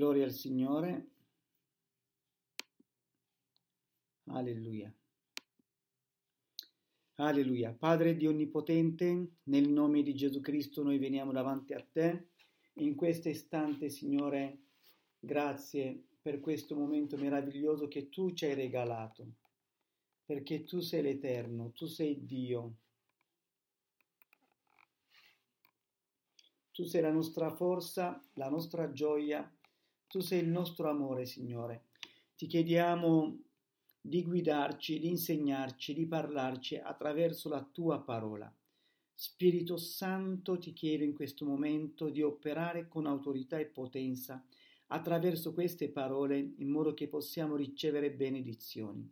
Gloria al Signore. Alleluia. Alleluia. Padre Dio Onnipotente, nel nome di Gesù Cristo noi veniamo davanti a te. In questo istante, Signore, grazie per questo momento meraviglioso che tu ci hai regalato, perché tu sei l'Eterno, tu sei Dio. Tu sei la nostra forza, la nostra gioia, tu sei il nostro amore, Signore. Ti chiediamo di guidarci, di insegnarci, di parlarci attraverso la tua parola. Spirito Santo, ti chiedo in questo momento di operare con autorità e potenza attraverso queste parole in modo che possiamo ricevere benedizioni.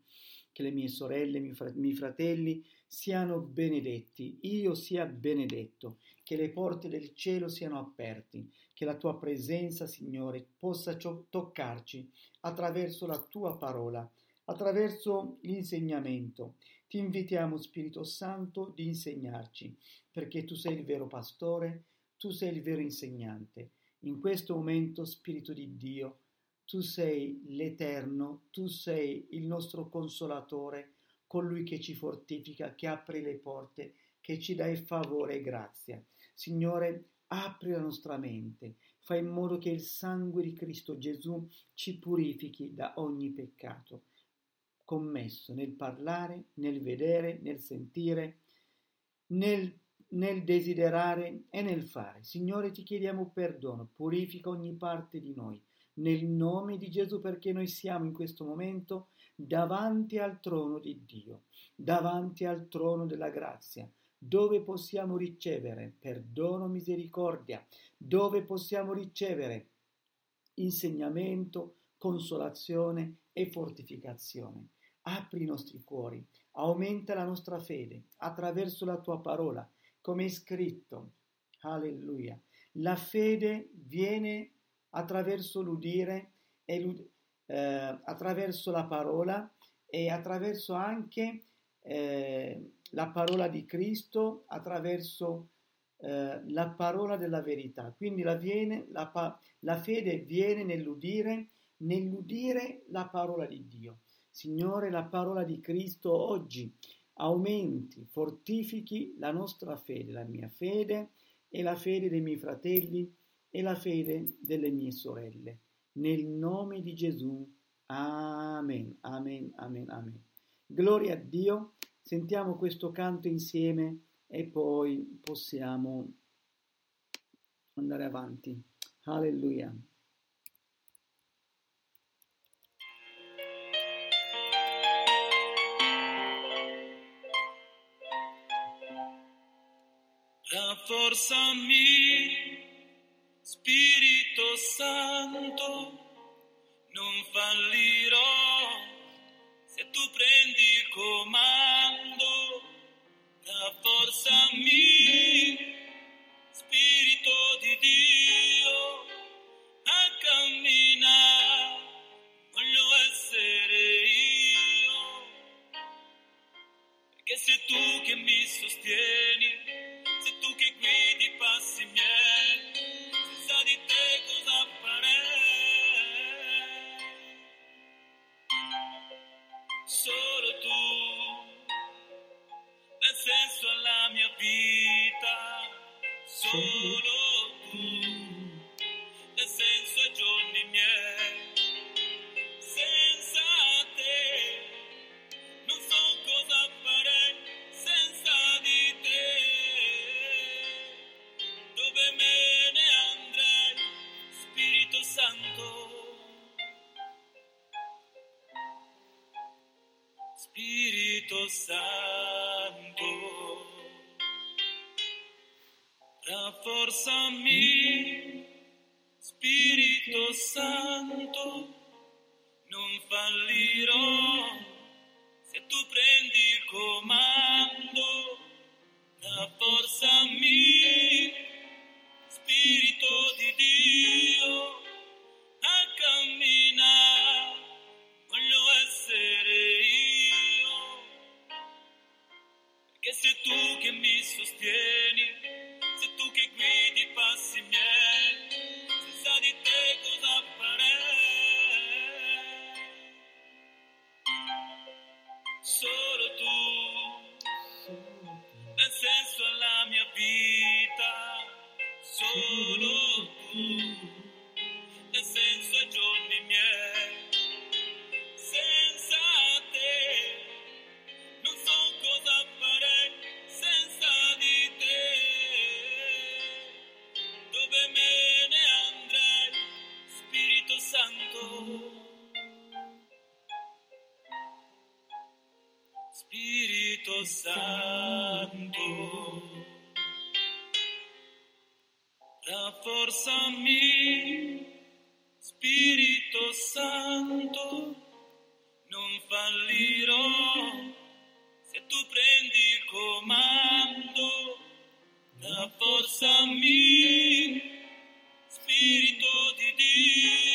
Che le mie sorelle, i miei fratelli siano benedetti, io sia benedetto, che le porte del cielo siano aperte, che la tua presenza, Signore, possa toccarci attraverso la tua parola, attraverso l'insegnamento. Ti invitiamo, Spirito Santo, di insegnarci, perché tu sei il vero pastore, tu sei il vero insegnante. In questo momento, Spirito di Dio, tu sei l'Eterno, tu sei il nostro consolatore, colui che ci fortifica, che apre le porte, che ci dà il favore e grazia. Signore, apri la nostra mente, fai in modo che il sangue di Cristo Gesù ci purifichi da ogni peccato commesso nel parlare, nel vedere, nel sentire, nel nel desiderare e nel fare. Signore, ti chiediamo perdono, purifica ogni parte di noi, nel nome di Gesù, perché noi siamo in questo momento davanti al trono di Dio, davanti al trono della grazia, dove possiamo ricevere perdono, misericordia, dove possiamo ricevere insegnamento, consolazione e fortificazione. Apri i nostri cuori, aumenta la nostra fede attraverso la tua parola come è scritto. Alleluia. La fede viene attraverso l'udire e eh, attraverso la parola e attraverso anche eh, la parola di Cristo, attraverso eh, la parola della verità. Quindi la, viene, la, la fede viene nell'udire, nell'udire la parola di Dio. Signore, la parola di Cristo oggi aumenti, fortifichi la nostra fede, la mia fede e la fede dei miei fratelli e la fede delle mie sorelle. Nel nome di Gesù. Amen, amen, amen, amen. Gloria a Dio. Sentiamo questo canto insieme e poi possiamo andare avanti. Alleluia. Rafforzami, Spirito Santo, non fallirò se tu prendi il comando. Rafforzami, Spirito di Dio, a camminare, voglio essere io, perché sei tu che mi sostieni rafforzami, Spirito Santo, Spirito Santo, rafforzami, Spirito Santo, non fallirò. Se tu prendi il comando, rafforzami, Spirito di Dio.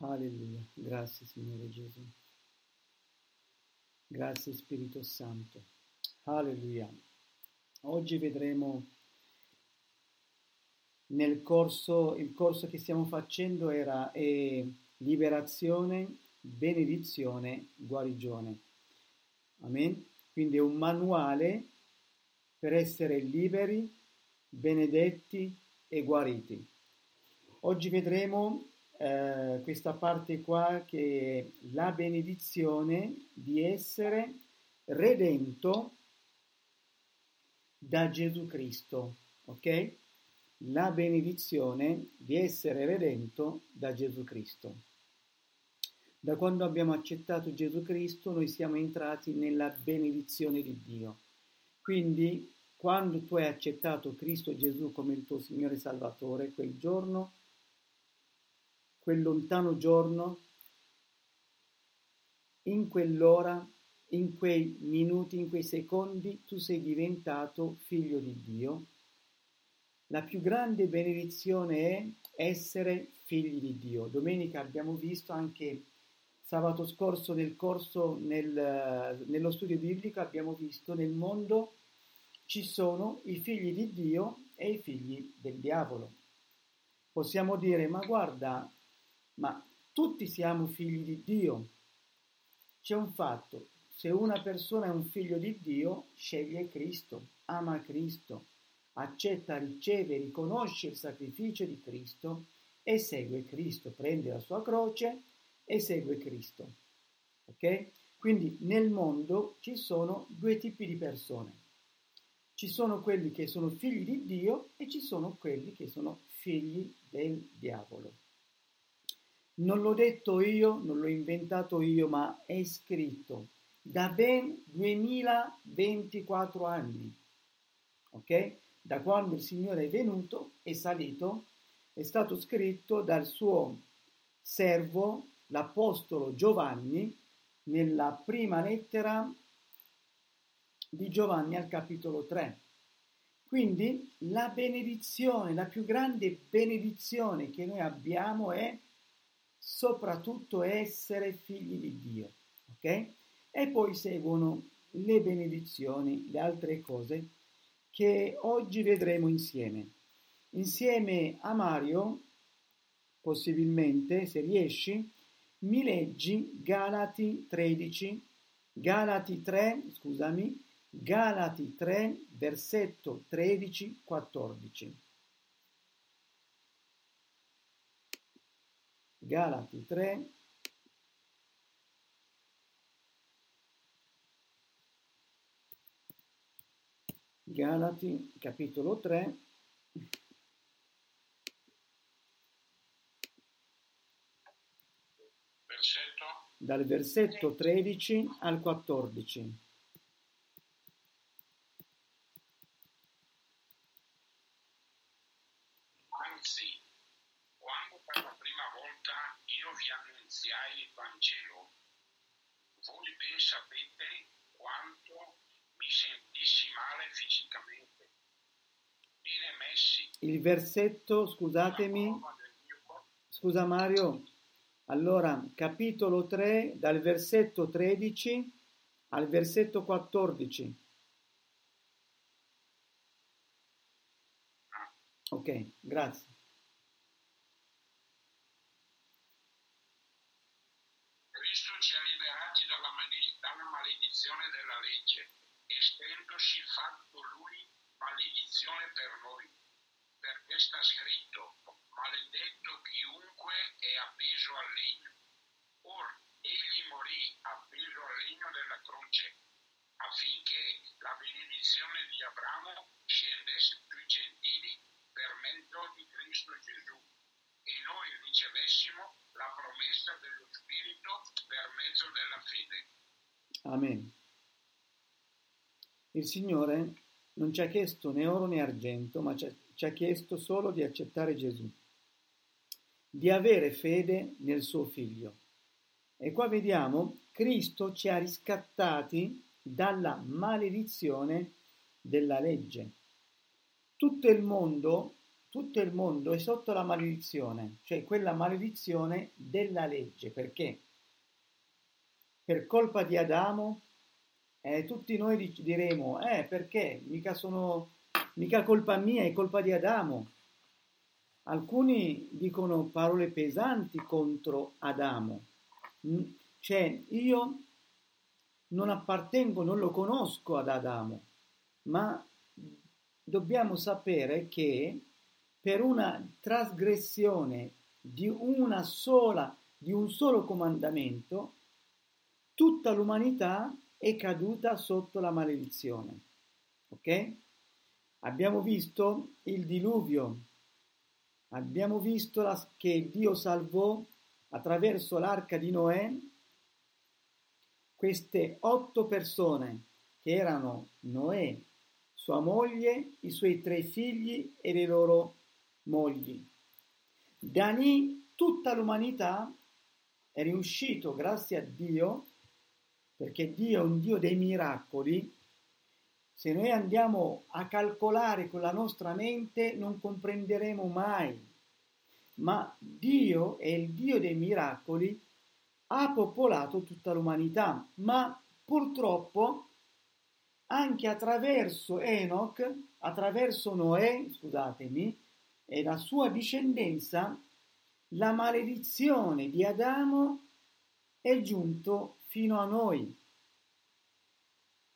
Alleluia. Grazie Signore Gesù. Grazie Spirito Santo. Alleluia. Oggi vedremo nel corso, il corso che stiamo facendo era eh, liberazione, benedizione, guarigione. Amen. Quindi è un manuale per essere liberi, benedetti e guariti. Oggi vedremo eh, questa parte qua che è la benedizione di essere redento da Gesù Cristo, ok? La benedizione di essere redento da Gesù Cristo. Da quando abbiamo accettato Gesù Cristo noi siamo entrati nella benedizione di Dio. Quindi quando tu hai accettato Cristo Gesù come il tuo Signore Salvatore, quel giorno quel lontano giorno, in quell'ora, in quei minuti, in quei secondi, tu sei diventato figlio di Dio. La più grande benedizione è essere figli di Dio. Domenica abbiamo visto anche sabato scorso nel corso, nel, nello studio biblico, abbiamo visto nel mondo ci sono i figli di Dio e i figli del diavolo. Possiamo dire, ma guarda, ma tutti siamo figli di Dio. C'è un fatto, se una persona è un figlio di Dio, sceglie Cristo, ama Cristo, accetta, riceve, riconosce il sacrificio di Cristo e segue Cristo, prende la sua croce e segue Cristo. Ok? Quindi nel mondo ci sono due tipi di persone. Ci sono quelli che sono figli di Dio e ci sono quelli che sono figli del diavolo. Non l'ho detto io, non l'ho inventato io, ma è scritto da ben 2024 anni. Ok? Da quando il Signore è venuto, è salito, è stato scritto dal suo servo, l'Apostolo Giovanni, nella prima lettera di Giovanni al capitolo 3. Quindi la benedizione, la più grande benedizione che noi abbiamo è soprattutto essere figli di Dio. Ok? E poi seguono le benedizioni, le altre cose che oggi vedremo insieme. Insieme a Mario, possibilmente, se riesci, mi leggi Galati 13, Galati 3, scusami, Galati 3, versetto 13-14. Galati 3, Galati capitolo 3 versetto. Dal versetto 13 al 14. Anzi, quando per la prima volta io vi annunziai il Vangelo, voi ben sapete quanto mi sentissi male fisicamente. Bene messi Il versetto, scusatemi, scusa Mario, allora capitolo 3 dal versetto 13 al versetto 14. Ok, grazie. Cristo ci ha liberati dalla, male- dalla maledizione della legge, estendosi fatto lui maledizione per noi, perché sta scritto, maledetto chiunque è appeso al legno. Or egli morì appeso al legno della croce, affinché la benedizione di Abramo scendesse sui gentili per mezzo di Cristo Gesù e noi ricevessimo la promessa dello Spirito per mezzo della fede. Amen. Il Signore non ci ha chiesto né oro né argento, ma ci ha, chiesto solo di accettare Gesù, di avere fede nel suo Figlio. E qua vediamo, Cristo ci ha riscattati dalla maledizione della legge. Tutto il mondo, tutto il mondo è sotto la maledizione, cioè quella maledizione della legge. Perché? Per colpa di Adamo, eh, tutti noi diremo, eh, perché? Mica sono, mica colpa mia, è colpa di Adamo. Alcuni dicono parole pesanti contro Adamo. Cioè, io non appartengo, non lo conosco ad Adamo, ma dobbiamo sapere che per una trasgressione di una sola, di un solo comandamento, tutta l'umanità è caduta sotto la maledizione. Ok? Abbiamo visto il diluvio, abbiamo visto la- che Dio salvò attraverso l'arca di Noè queste otto persone che erano Noè, sua moglie, i suoi tre figli e le loro mogli. Da lì tutta l'umanità è riuscito, grazie a Dio, perché Dio è un Dio dei miracoli. Se noi andiamo a calcolare con la nostra mente non comprenderemo mai, ma Dio è il Dio dei miracoli, ha popolato tutta l'umanità, ma purtroppo anche attraverso Enoch, attraverso Noè, scusatemi, e la sua discendenza, la maledizione di Adamo è giunto fino a noi.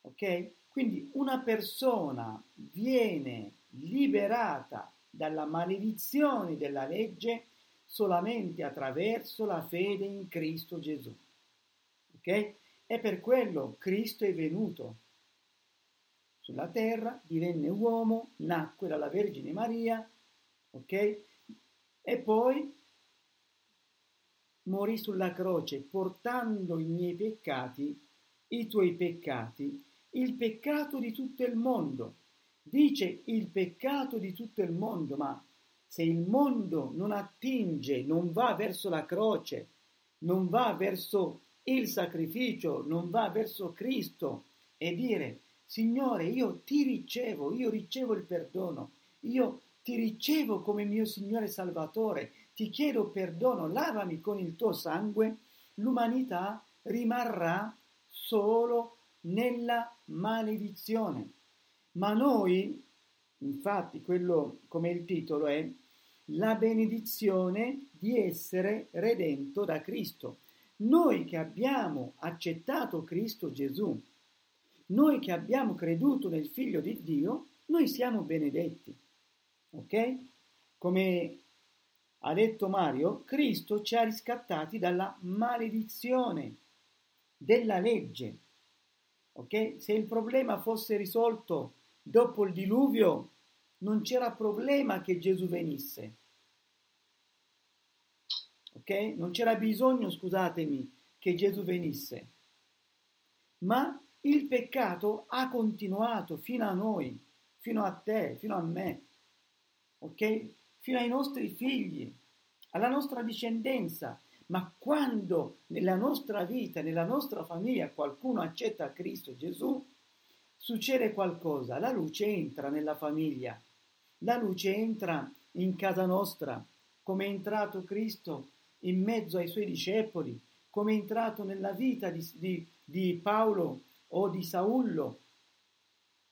Ok? Quindi una persona viene liberata dalla maledizione della legge solamente attraverso la fede in Cristo Gesù. Ok? E per quello Cristo è venuto sulla terra, divenne uomo, nacque dalla Vergine Maria, ok? E poi morì sulla croce portando i miei peccati, i tuoi peccati, il peccato di tutto il mondo. Dice il peccato di tutto il mondo, ma se il mondo non attinge, non va verso la croce, non va verso il sacrificio, non va verso Cristo e dire Signore, io ti ricevo, io ricevo il perdono, io ti ricevo come mio Signore Salvatore, ti chiedo perdono, lavami con il tuo sangue, l'umanità rimarrà solo nella maledizione. Ma noi, infatti, quello come il titolo è la benedizione di essere redento da Cristo. Noi che abbiamo accettato Cristo Gesù, noi che abbiamo creduto nel Figlio di Dio, noi siamo benedetti. Ok? Come ha detto Mario, Cristo ci ha riscattati dalla maledizione della legge. Ok? Se il problema fosse risolto dopo il diluvio, non c'era problema che Gesù venisse. Ok? Non c'era bisogno, scusatemi, che Gesù venisse. Ma il peccato ha continuato fino a noi, fino a te, fino a me. Ok? Fino ai nostri figli, alla nostra discendenza. Ma quando nella nostra vita, nella nostra famiglia qualcuno accetta Cristo Gesù, succede qualcosa, la luce entra nella famiglia, la luce entra in casa nostra, come è entrato Cristo in mezzo ai suoi discepoli, come è entrato nella vita di, di, di Paolo o di Saullo,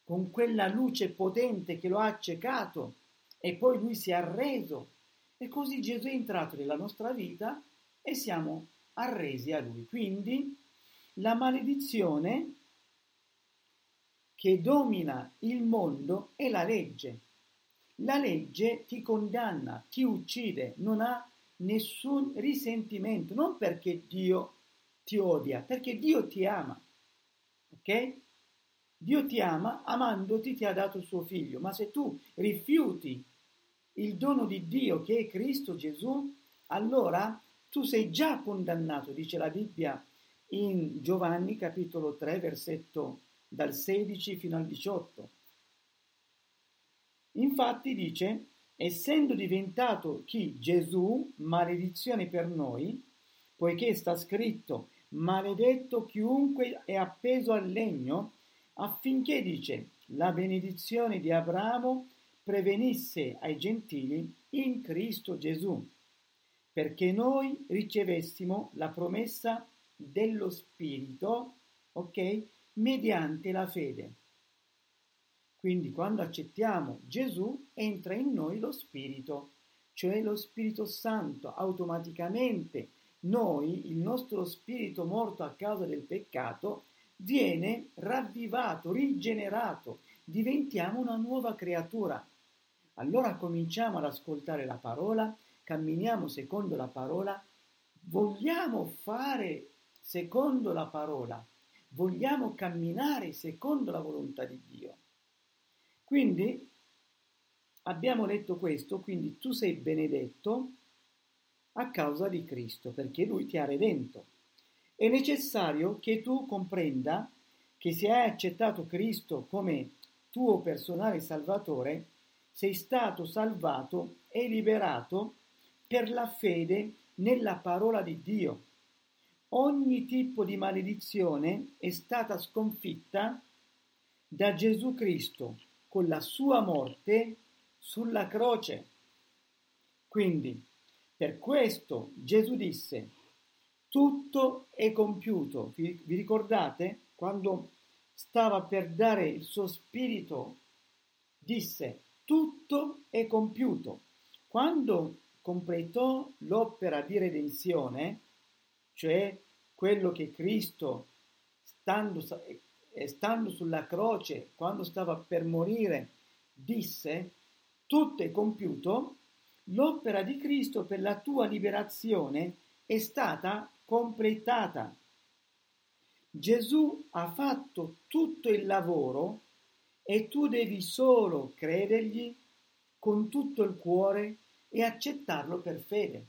con quella luce potente che lo ha accecato e poi lui si è arreso. E così Gesù è entrato nella nostra vita e siamo arresi a lui. Quindi la maledizione che domina il mondo è la legge. La legge ti condanna, ti uccide, non ha nessun risentimento, non perché Dio ti odia, perché Dio ti ama. Ok? Dio ti ama, amandoti ti ha dato il suo figlio, ma se tu rifiuti il dono di Dio che è Cristo Gesù, allora tu sei già condannato, dice la Bibbia in Giovanni capitolo 3 versetto dal 16 fino al 18. Infatti dice, essendo diventato chi Gesù, maledizione per noi, poiché sta scritto, maledetto chiunque è appeso al legno, affinché dice, la benedizione di Abramo prevenisse ai gentili in Cristo Gesù, perché noi ricevessimo la promessa dello Spirito, ok? mediante la fede. Quindi quando accettiamo Gesù entra in noi lo Spirito, cioè lo Spirito Santo, automaticamente noi, il nostro spirito morto a causa del peccato, viene ravvivato, rigenerato, diventiamo una nuova creatura. Allora cominciamo ad ascoltare la parola, camminiamo secondo la parola, vogliamo fare secondo la parola, vogliamo camminare secondo la volontà di Dio. Quindi abbiamo letto questo, quindi tu sei benedetto a causa di Cristo, perché Lui ti ha redento. È necessario che tu comprenda che se hai accettato Cristo come tuo personale Salvatore, sei stato salvato e liberato per la fede nella parola di Dio ogni tipo di maledizione è stata sconfitta da Gesù Cristo con la sua morte sulla croce. Quindi, per questo Gesù disse, tutto è compiuto. Vi, ricordate? Quando stava per dare il suo spirito, disse, tutto è compiuto. Quando completò l'opera di redenzione, cioè quello che Cristo, stando, stando sulla croce, quando stava per morire, disse, tutto è compiuto, l'opera di Cristo per la tua liberazione è stata completata. Gesù ha fatto tutto il lavoro e tu devi solo credergli con tutto il cuore e accettarlo per fede.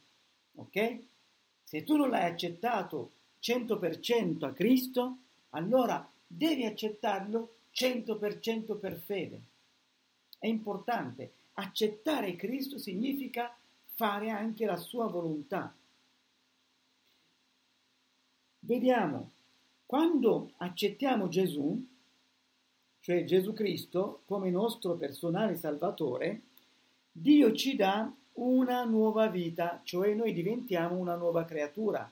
Ok? Se tu non l'hai accettato 100% a Cristo, allora devi accettarlo 100% per fede. È importante. Accettare Cristo significa fare anche la sua volontà. Vediamo, quando accettiamo Gesù, cioè Gesù Cristo, come nostro personale Salvatore, Dio ci dà una nuova vita, cioè noi diventiamo una nuova creatura.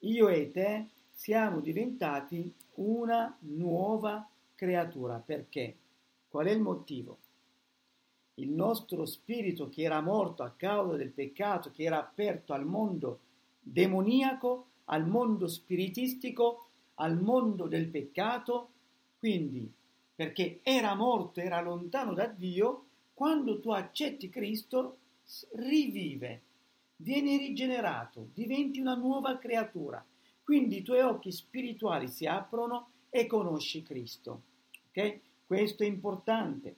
Io e te siamo diventati una nuova creatura. Perché? Qual è il motivo? Il nostro spirito che era morto a causa del peccato, che era aperto al mondo demoniaco, al mondo spiritistico, al mondo del peccato, quindi perché era morto, era lontano da Dio, quando tu accetti Cristo rivive, vieni rigenerato, diventi una nuova creatura. Quindi i tuoi occhi spirituali si aprono e conosci Cristo. Ok? Questo è importante.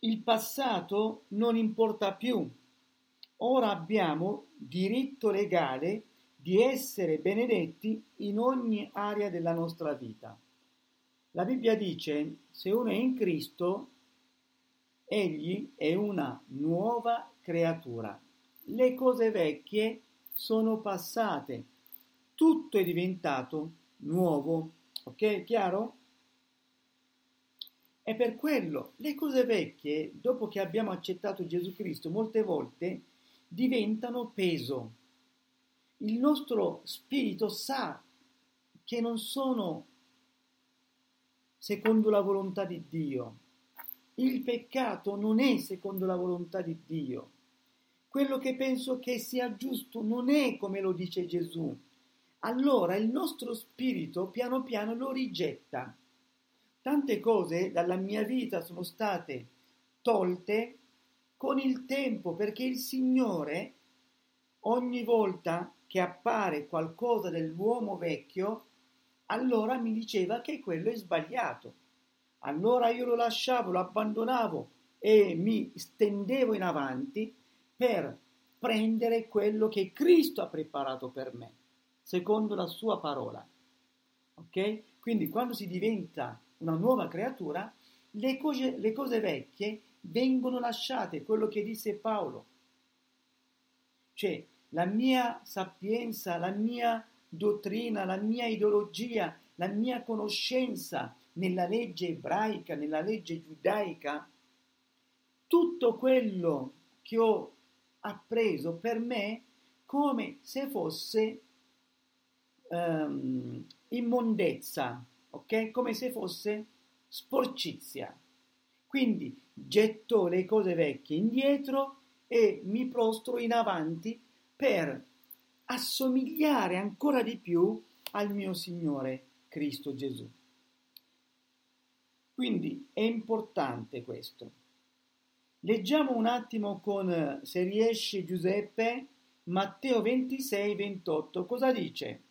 Il passato non importa più. Ora abbiamo diritto legale di essere benedetti in ogni area della nostra vita. La Bibbia dice, se uno è in Cristo, egli è una nuova creatura. Le cose vecchie sono passate, tutto è diventato nuovo. Ok, chiaro? E per quello le cose vecchie, dopo che abbiamo accettato Gesù Cristo, molte volte diventano peso. Il nostro spirito sa che non sono secondo la volontà di Dio. Il peccato non è secondo la volontà di Dio. Quello che penso che sia giusto non è come lo dice Gesù. Allora il nostro spirito piano piano lo rigetta. Tante cose dalla mia vita sono state tolte con il tempo perché il Signore ogni volta che appare qualcosa dell'uomo vecchio allora mi diceva che quello è sbagliato. Allora io lo lasciavo, lo abbandonavo e mi stendevo in avanti per prendere quello che Cristo ha preparato per me, secondo la sua parola. Ok? Quindi quando si diventa una nuova creatura, le cose, le cose vecchie vengono lasciate, quello che disse Paolo. Cioè, la mia sapienza, la mia dottrina, la mia ideologia, la mia conoscenza nella legge ebraica, nella legge giudaica, tutto quello che ho appreso per me come se fosse um, immondezza, ok? Come se fosse sporcizia. Quindi getto le cose vecchie indietro e mi prostro in avanti per assomigliare ancora di più al mio Signore Cristo Gesù. Quindi è importante questo. Leggiamo un attimo con, se riesce Giuseppe, Matteo 26, 28. Cosa dice?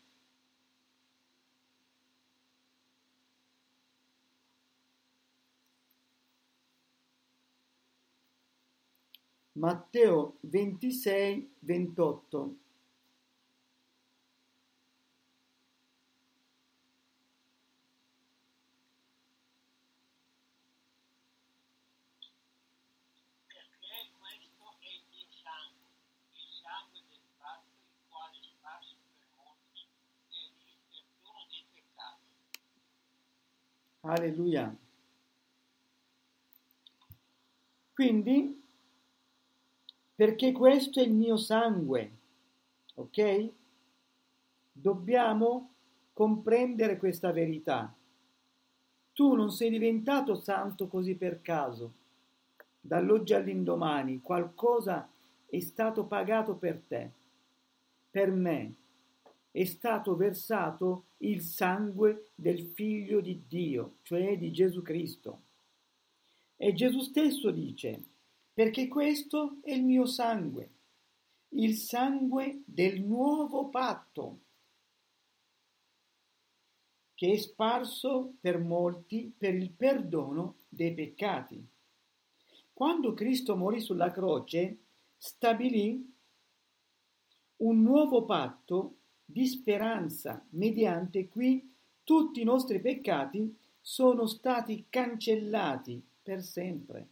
Matteo 26, 28. Alleluia. Quindi, perché questo è il mio sangue, ok? Dobbiamo comprendere questa verità. Tu non sei diventato santo così per caso. Dall'oggi all'indomani qualcosa è stato pagato per te, per me, è stato versato il sangue del Figlio di Dio, cioè di Gesù Cristo. E Gesù stesso dice, perché questo è il mio sangue, il sangue del nuovo patto, che è sparso per molti per il perdono dei peccati. Quando Cristo morì sulla croce, stabilì un nuovo patto di speranza, mediante cui tutti i nostri peccati sono stati cancellati per sempre.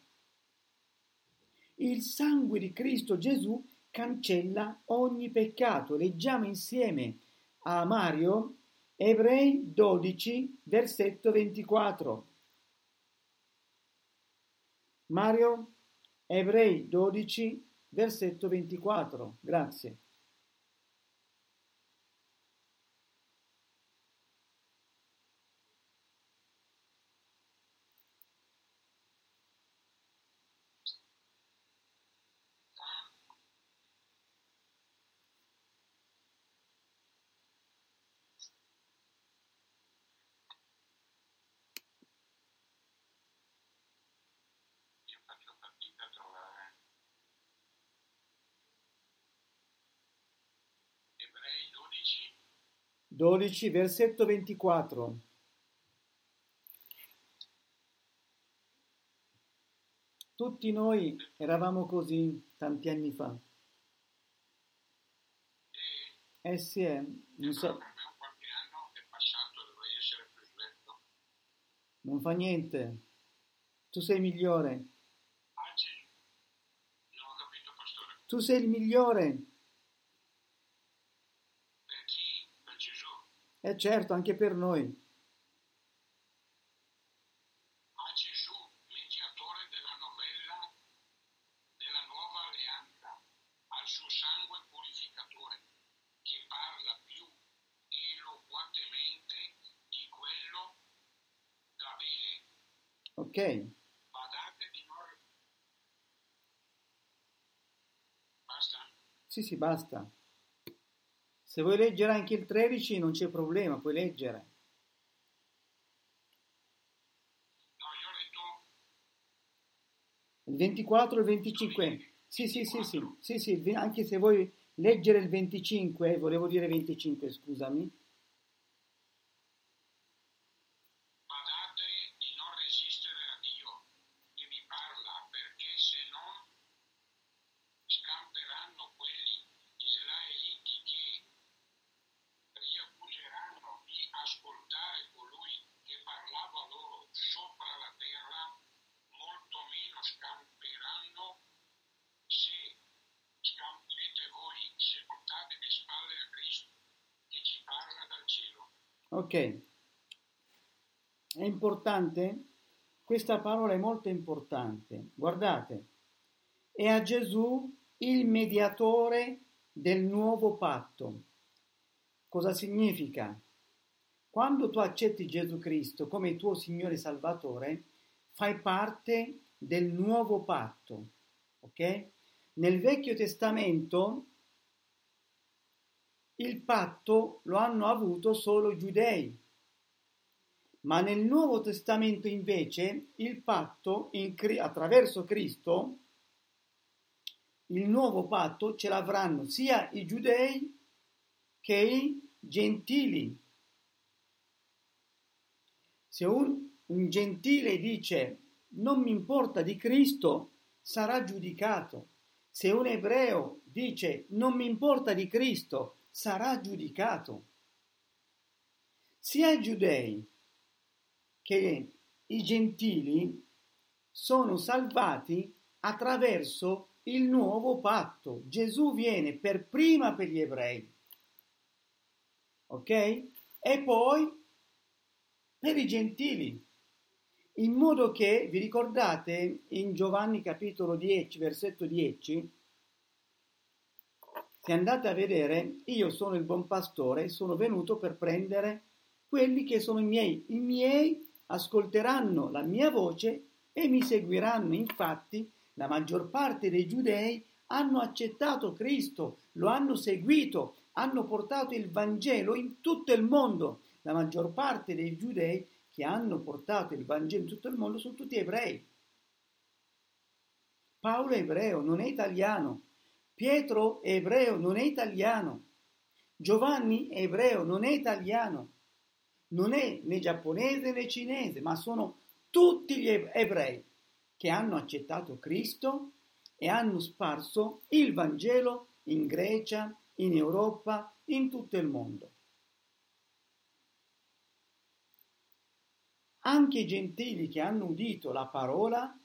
Il sangue di Cristo Gesù cancella ogni peccato. Leggiamo insieme a Mario Ebrei 12, versetto 24. Mario, Ebrei 12, versetto 24. Grazie. 12, versetto 24. Tutti noi eravamo così tanti anni fa. Eh sì, eh, non, so- è non fa niente. Tu sei migliore. Ho capito, pastore. Tu sei il migliore. Per chi? Per Gesù. E certo, anche per noi. A Gesù, mediatore della novella della nuova alleanza, al suo sangue purificatore, che parla più eloquatemente di quello. Ok? Di non... Basta? Sì, sì, basta. Se vuoi leggere anche il 13 non c'è problema, puoi leggere. No, io ho letto Il 24 e il 25. Sì, sì, sì, sì, sì, anche se vuoi leggere il 25, volevo dire 25, scusami. Badate di non resistere a Dio che vi parla, perché se non scamperanno quelli israeliti che riaccuseranno di ascoltare colui che parlava loro sopra la terra, molto meno scamperanno se scamperete voi, se voltate le spalle a Cristo che ci parla dal cielo. Ok. È importante? Questa parola è molto importante. Guardate, è a Gesù il mediatore del nuovo patto. Cosa significa? Quando tu accetti Gesù Cristo come tuo Signore Salvatore, fai parte del nuovo patto. Ok? Nel Vecchio Testamento il patto lo hanno avuto solo i giudei, ma nel Nuovo Testamento invece il patto in attraverso Cristo, il nuovo patto ce l'avranno sia i giudei che i gentili. Se un, un gentile dice non mi importa di Cristo, sarà giudicato. Se un ebreo dice non mi importa di Cristo, sarà giudicato. Sia i giudei che i gentili sono salvati attraverso il nuovo patto. Gesù viene per prima per gli ebrei, ok? E poi per i gentili. In modo che, vi ricordate, in Giovanni capitolo 10, versetto 10, se andate a vedere, io sono il buon pastore, sono venuto per prendere quelli che sono i miei. I miei ascolteranno la mia voce e mi seguiranno. Infatti, la maggior parte dei giudei hanno accettato Cristo, lo hanno seguito, hanno portato il Vangelo in tutto il mondo. La maggior parte dei giudei che hanno portato il Vangelo in tutto il mondo sono tutti ebrei. Paolo è ebreo, non è italiano. Pietro è ebreo, non è italiano. Giovanni è ebreo, non è italiano. Non è né giapponese né cinese, ma sono tutti gli ebrei che hanno accettato Cristo e hanno sparso il Vangelo in Grecia, in Europa, in tutto il mondo. Anche i gentili che hanno udito la parola,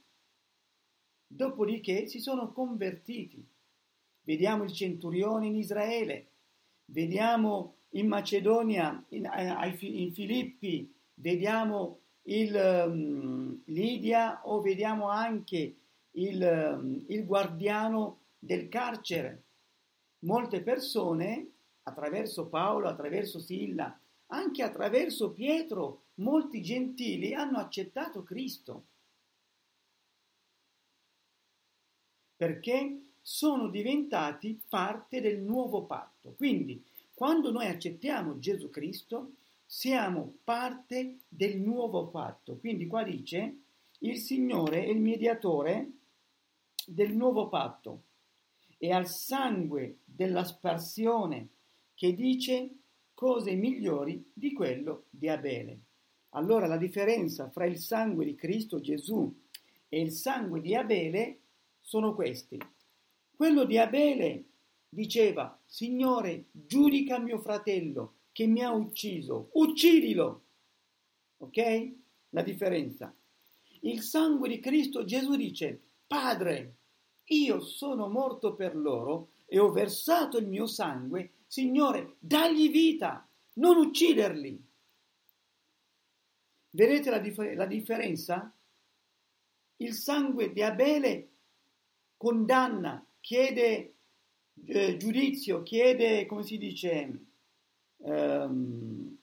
dopodiché si sono convertiti. Vediamo il centurione in Israele, vediamo in Macedonia, in, in Filippi, vediamo il um, Lidia o vediamo anche il, um, il guardiano del carcere. Molte persone, attraverso Paolo, attraverso Silla, anche attraverso Pietro, molti gentili hanno accettato Cristo. Perché sono diventati parte del nuovo patto. Quindi, quando noi accettiamo Gesù Cristo, siamo parte del nuovo patto. Quindi qua dice, il Signore è il mediatore del nuovo patto e al sangue della sparsione che dice cose migliori di quello di Abele. Allora la differenza fra il sangue di Cristo Gesù e il sangue di Abele sono questi. Quello di Abele diceva, Signore, giudica mio fratello che mi ha ucciso, uccidilo. Ok? La differenza. Il sangue di Cristo Gesù dice, Padre, io sono morto per loro e ho versato il mio sangue, Signore, dagli vita, non ucciderli. Vedete la, dif- la differenza? Il sangue di Abele condanna, chiede eh, giudizio, chiede, come si dice, ehm,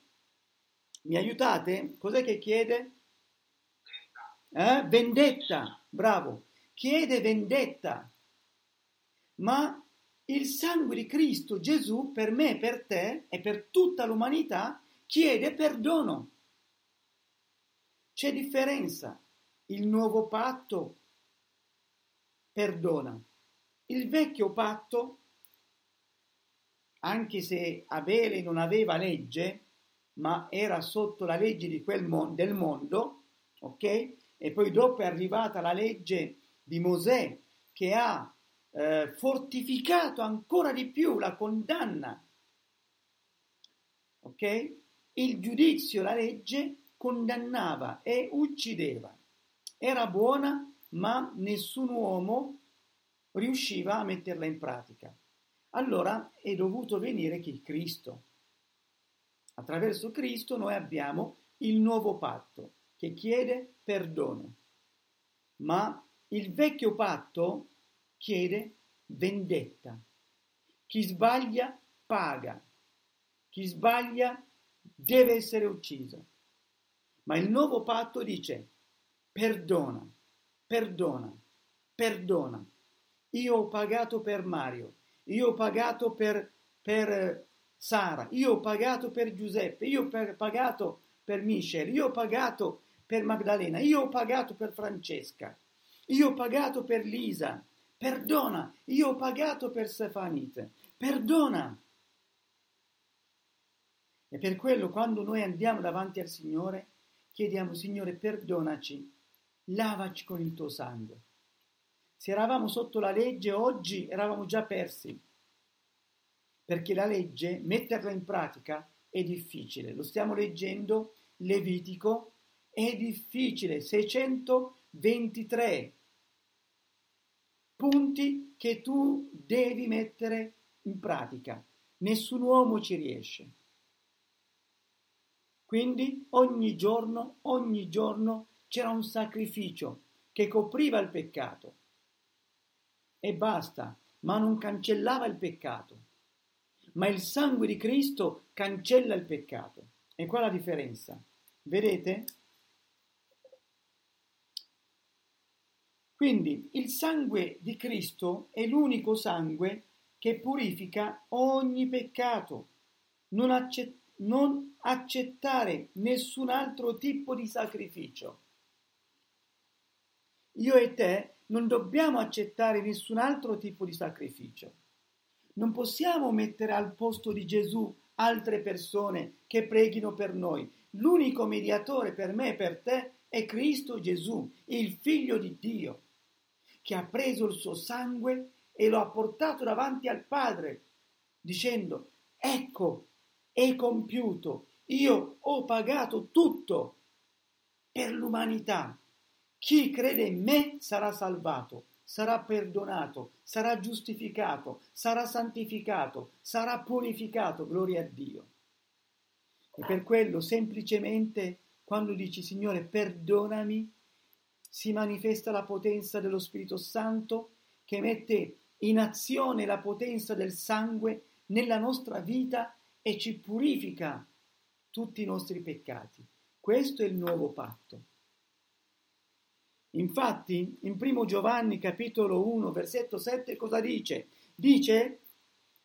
mi aiutate? Cos'è che chiede? Eh? Vendetta, bravo chiede vendetta, ma il sangue di Cristo Gesù per me, per te e per tutta l'umanità chiede perdono. C'è differenza. Il nuovo patto perdona. Il vecchio patto, anche se Abele non aveva legge, ma era sotto la legge mon- del mondo, ok? E poi dopo è arrivata la legge di Mosè che ha eh, fortificato ancora di più la condanna. Ok? Il giudizio, la legge condannava e uccideva. Era buona, ma nessun uomo riusciva a metterla in pratica. Allora è dovuto venire chi? Cristo. Attraverso Cristo noi abbiamo il nuovo patto che chiede perdono, ma il vecchio patto chiede vendetta. Chi sbaglia paga. Chi sbaglia deve essere ucciso. Ma il nuovo patto dice perdona, perdona, perdona. Io ho pagato per Mario, io ho pagato per, per Sara, io ho pagato per Giuseppe, io ho pagato per Michel, io ho pagato per Magdalena, io ho pagato per Francesca. Io ho pagato per Lisa, perdona. Io ho pagato per Stefanite, perdona. E per quello quando noi andiamo davanti al Signore, chiediamo, Signore, perdonaci, lavaci con il tuo sangue. Se eravamo sotto la legge, oggi eravamo già persi. Perché la legge, metterla in pratica, è difficile. Lo stiamo leggendo, Levitico, è difficile. 623 punti che tu devi mettere in pratica. Nessun uomo ci riesce. Quindi ogni giorno, ogni giorno c'era un sacrificio che copriva il peccato. E basta, ma non cancellava il peccato. Ma il sangue di Cristo cancella il peccato. E qua la differenza. Vedete? Quindi il sangue di Cristo è l'unico sangue che purifica ogni peccato. Non, accett- non accettare nessun altro tipo di sacrificio. Io e te non dobbiamo accettare nessun altro tipo di sacrificio. Non possiamo mettere al posto di Gesù altre persone che preghino per noi. L'unico mediatore per me e per te è Cristo Gesù, il figlio di Dio che ha preso il suo sangue e lo ha portato davanti al Padre, dicendo, ecco, è compiuto, io ho pagato tutto per l'umanità. Chi crede in me sarà salvato, sarà perdonato, sarà giustificato, sarà santificato, sarà purificato, gloria a Dio. E per quello semplicemente quando dici Signore perdonami, si manifesta la potenza dello Spirito Santo che mette in azione la potenza del sangue nella nostra vita e ci purifica tutti i nostri peccati. Questo è il nuovo patto. Infatti, in 1 Giovanni capitolo 1, versetto 7, cosa dice? Dice,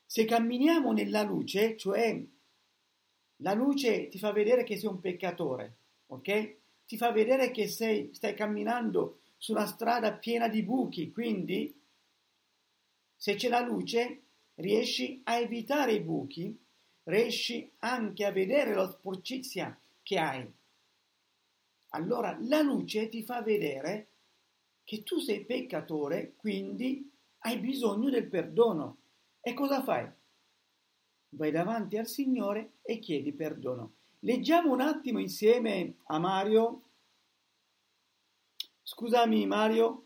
se camminiamo nella luce, cioè la luce ti fa vedere che sei un peccatore, ok? Ti fa vedere che sei, stai camminando su una strada piena di buchi, quindi se c'è la luce riesci a evitare i buchi, riesci anche a vedere la sporcizia che hai. Allora la luce ti fa vedere che tu sei peccatore, quindi hai bisogno del perdono. E cosa fai? Vai davanti al Signore e chiedi perdono. Leggiamo un attimo insieme a Mario. Scusami Mario.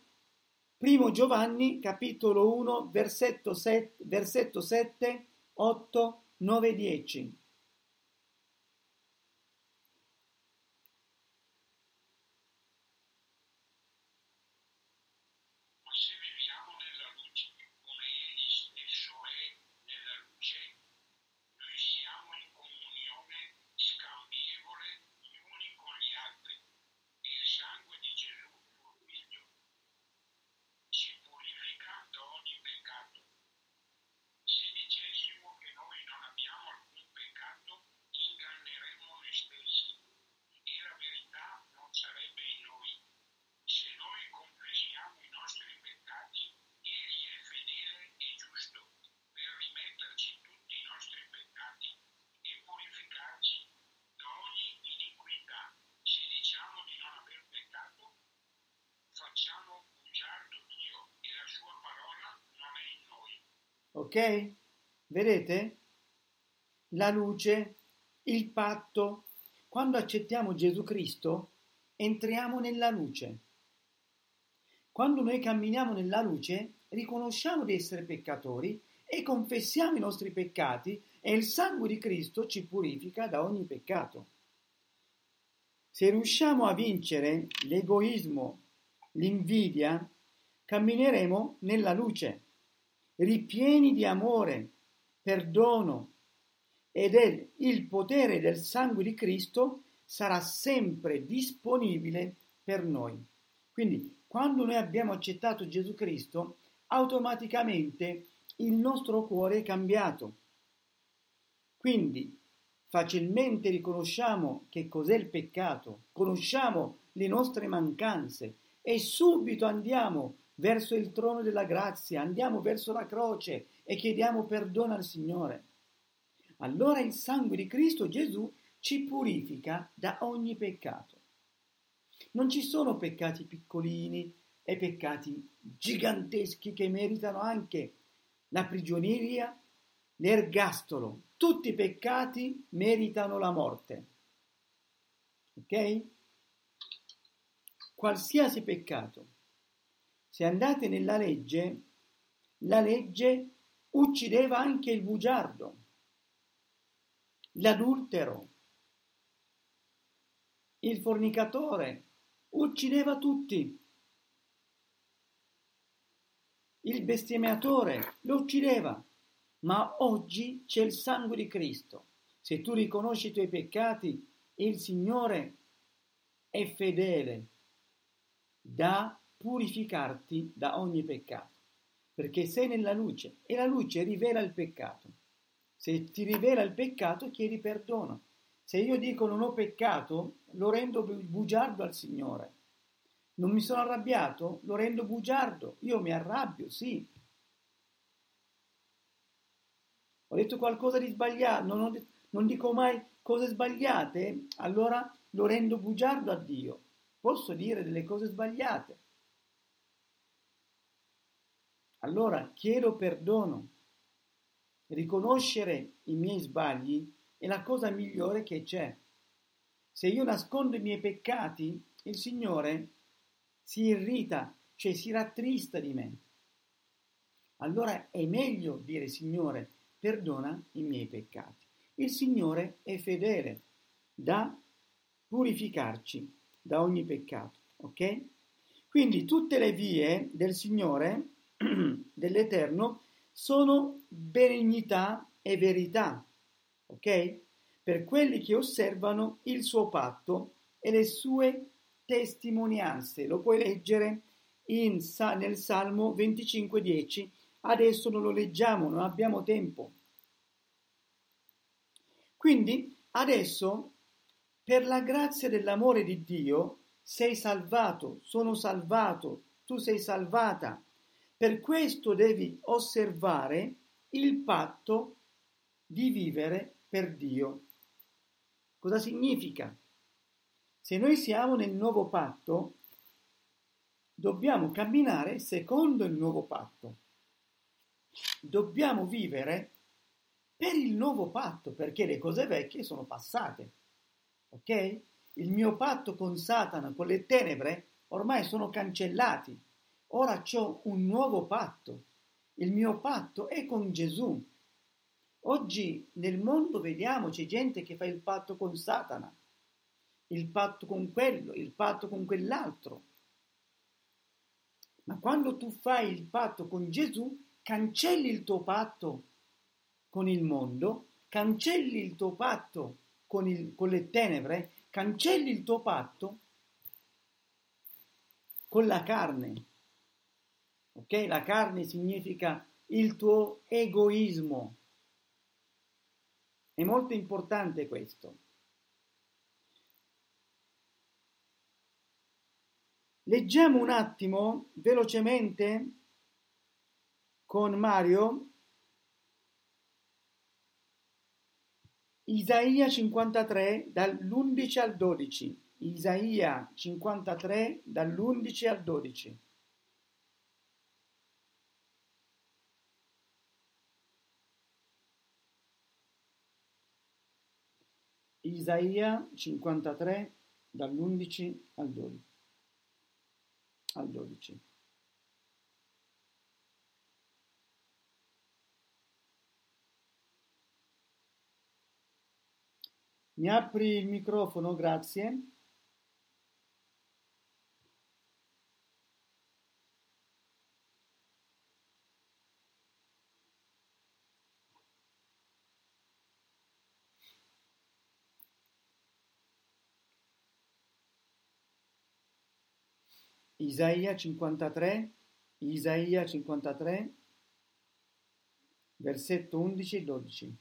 Primo Giovanni, capitolo 1, versetto 7, versetto 7 8, 9, 10. Ok? Vedete? La luce, il patto. Quando accettiamo Gesù Cristo, entriamo nella luce. Quando noi camminiamo nella luce, riconosciamo di essere peccatori e confessiamo i nostri peccati e il sangue di Cristo ci purifica da ogni peccato. Se riusciamo a vincere l'egoismo, l'invidia, cammineremo nella luce ripieni di amore, perdono ed è il potere del sangue di Cristo sarà sempre disponibile per noi. Quindi quando noi abbiamo accettato Gesù Cristo, automaticamente il nostro cuore è cambiato. Quindi facilmente riconosciamo che cos'è il peccato, conosciamo le nostre mancanze e subito andiamo verso il trono della grazia, andiamo verso la croce e chiediamo perdono al Signore. Allora il sangue di Cristo Gesù ci purifica da ogni peccato. Non ci sono peccati piccolini e peccati giganteschi che meritano anche la prigioneria, l'ergastolo. Tutti i peccati meritano la morte. Ok? Qualsiasi peccato se andate nella legge, la legge uccideva anche il bugiardo, l'adultero, il fornicatore, uccideva tutti. Il bestemmiatore lo uccideva, ma oggi c'è il sangue di Cristo. Se tu riconosci i tuoi peccati, il Signore è fedele, da purificarti da ogni peccato, perché sei nella luce e la luce rivela il peccato. Se ti rivela il peccato, chiedi perdono. Se io dico non ho peccato, lo rendo bugiardo al Signore. Non mi sono arrabbiato, lo rendo bugiardo. Io mi arrabbio, sì. Ho detto qualcosa di sbagliato, non, ho, non dico mai cose sbagliate, allora lo rendo bugiardo a Dio. Posso dire delle cose sbagliate. Allora chiedo perdono. Riconoscere i miei sbagli è la cosa migliore che c'è. Se io nascondo i miei peccati, il Signore si irrita, cioè si rattrista di me. Allora è meglio dire Signore, perdona i miei peccati. Il Signore è fedele, da purificarci da ogni peccato. Ok? Quindi tutte le vie del Signore, dell'Eterno, sono benignità e verità. Ok? Per quelli che osservano il suo patto e le sue testimonianze. Lo puoi leggere in, nel Salmo 25:10. Adesso non lo leggiamo, non abbiamo tempo. Quindi adesso, per la grazia dell'amore di Dio, sei salvato, sono salvato, tu sei salvata. Per questo devi osservare il patto di vivere per Dio. Cosa significa? Se noi siamo nel nuovo patto, dobbiamo camminare secondo il nuovo patto. Dobbiamo vivere per il nuovo patto, perché le cose vecchie sono passate. Ok? Il mio patto con Satana, con le tenebre, ormai sono cancellati. Ora ho un nuovo patto. Il mio patto è con Gesù. Oggi nel mondo vediamo c'è gente che fa il patto con Satana, il patto con quello, il patto con quell'altro. Ma quando tu fai il patto con Gesù, cancelli il tuo patto con il mondo, cancelli il tuo patto con, il, con le tenebre, cancelli il tuo patto con la carne. Ok? La carne significa il tuo egoismo. È molto importante questo. Leggiamo un attimo velocemente con Mario Isaia 53 dall'11 al 12. Isaia 53 dall'11 al 12. Isaia 53 dall'11 al 12. Al 12. Mi apri il microfono, grazie. Isaia 53, Isaia 53, versetto 11 e 12.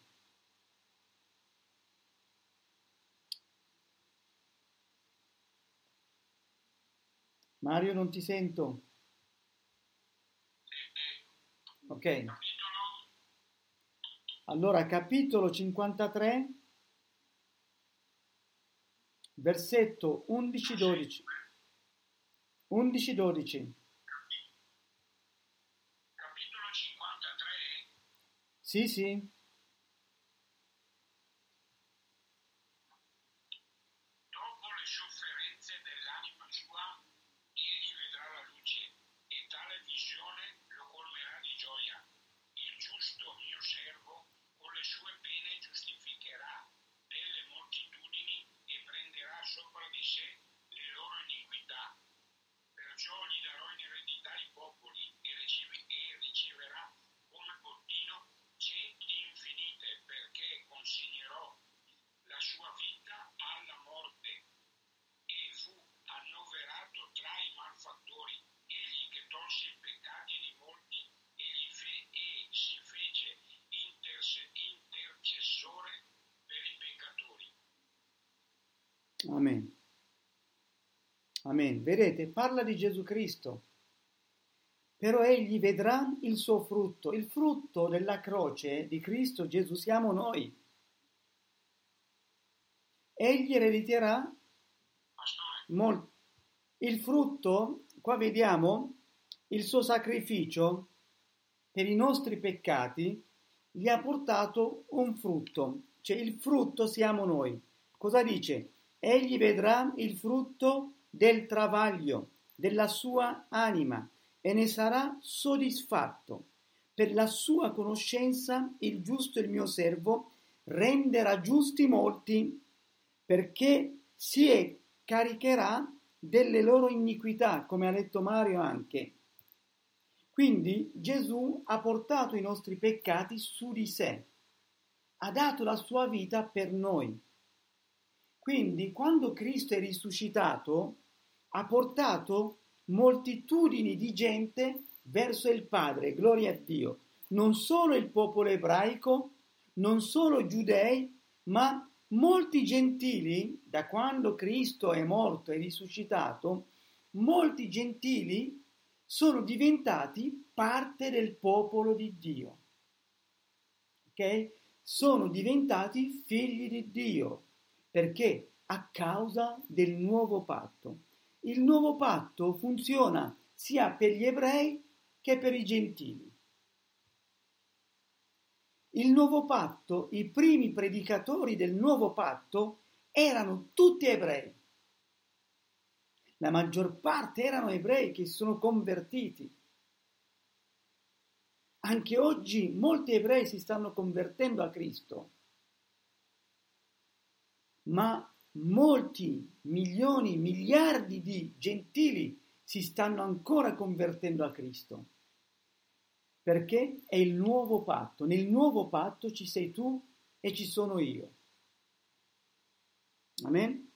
Mario, non ti sento. Ok. Allora, capitolo 53, versetto 11-12. 11-12. Capitolo 53. Sì, sì. Dopo le sofferenze dell'anima sua, egli vedrà la luce e tale visione lo colmerà di gioia. Il giusto mio servo con le sue pene giustificherà delle moltitudini e prenderà sopra di sé le loro iniquità. Perciò gli darò in eredità i popoli e, ricevi- e riceverà come bottino centi infinite perché consegnerò la sua vita alla morte e fu annoverato tra i malfattori, egli che tolse i peccati di molti e, li fe- e si fece interse- intercessore per i peccatori. Amen. Amen. Vedete, parla di Gesù Cristo. Però egli vedrà il suo frutto. Il frutto della croce di Cristo Gesù siamo noi. Egli erediterà molto. Il frutto, qua vediamo il suo sacrificio per i nostri peccati, gli ha portato un frutto, cioè il frutto siamo noi. Cosa dice? Egli vedrà il frutto del travaglio della sua anima e ne sarà soddisfatto. Per la sua conoscenza il giusto il mio servo renderà giusti molti perché si caricherà delle loro iniquità, come ha detto Mario anche. Quindi Gesù ha portato i nostri peccati su di sé, ha dato la sua vita per noi. Quindi quando Cristo è risuscitato, ha portato moltitudini di gente verso il Padre, gloria a Dio, non solo il popolo ebraico, non solo giudei, ma molti gentili, da quando Cristo è morto e risuscitato, molti gentili sono diventati parte del popolo di Dio. Ok? Sono diventati figli di Dio. Perché? A causa del nuovo patto. Il nuovo patto funziona sia per gli ebrei che per i gentili. Il nuovo patto, i primi predicatori del nuovo patto erano tutti ebrei. La maggior parte erano ebrei che si sono convertiti. Anche oggi molti ebrei si stanno convertendo a Cristo, ma molti milioni, miliardi di gentili si stanno ancora convertendo a Cristo perché è il nuovo patto. Nel nuovo patto ci sei tu e ci sono io. Amen?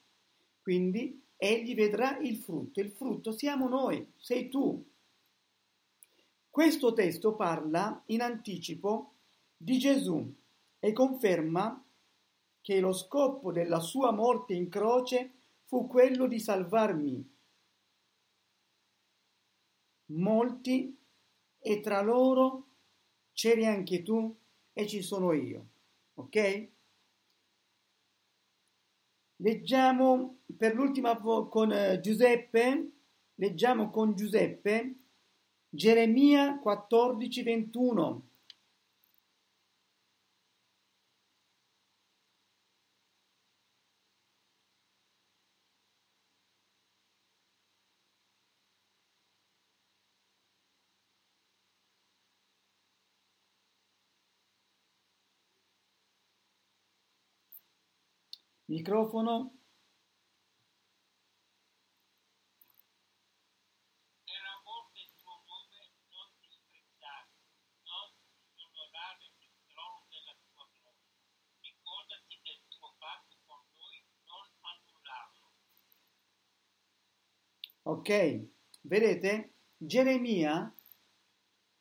Quindi egli vedrà il frutto. Il frutto siamo noi, sei tu. Questo testo parla in anticipo di Gesù e conferma che lo scopo della sua morte in croce fu quello di salvarmi. Molti e tra loro c'eri anche tu e ci sono io. Ok? Leggiamo per l'ultima con eh, Giuseppe, leggiamo con Giuseppe Geremia 14, 21. Microfono. Per amor del tuo nome non disprezzare, non onorare il trono della tua gloria. Ricordati del tuo patto con noi, non annullarlo. Ok, vedete? Geremia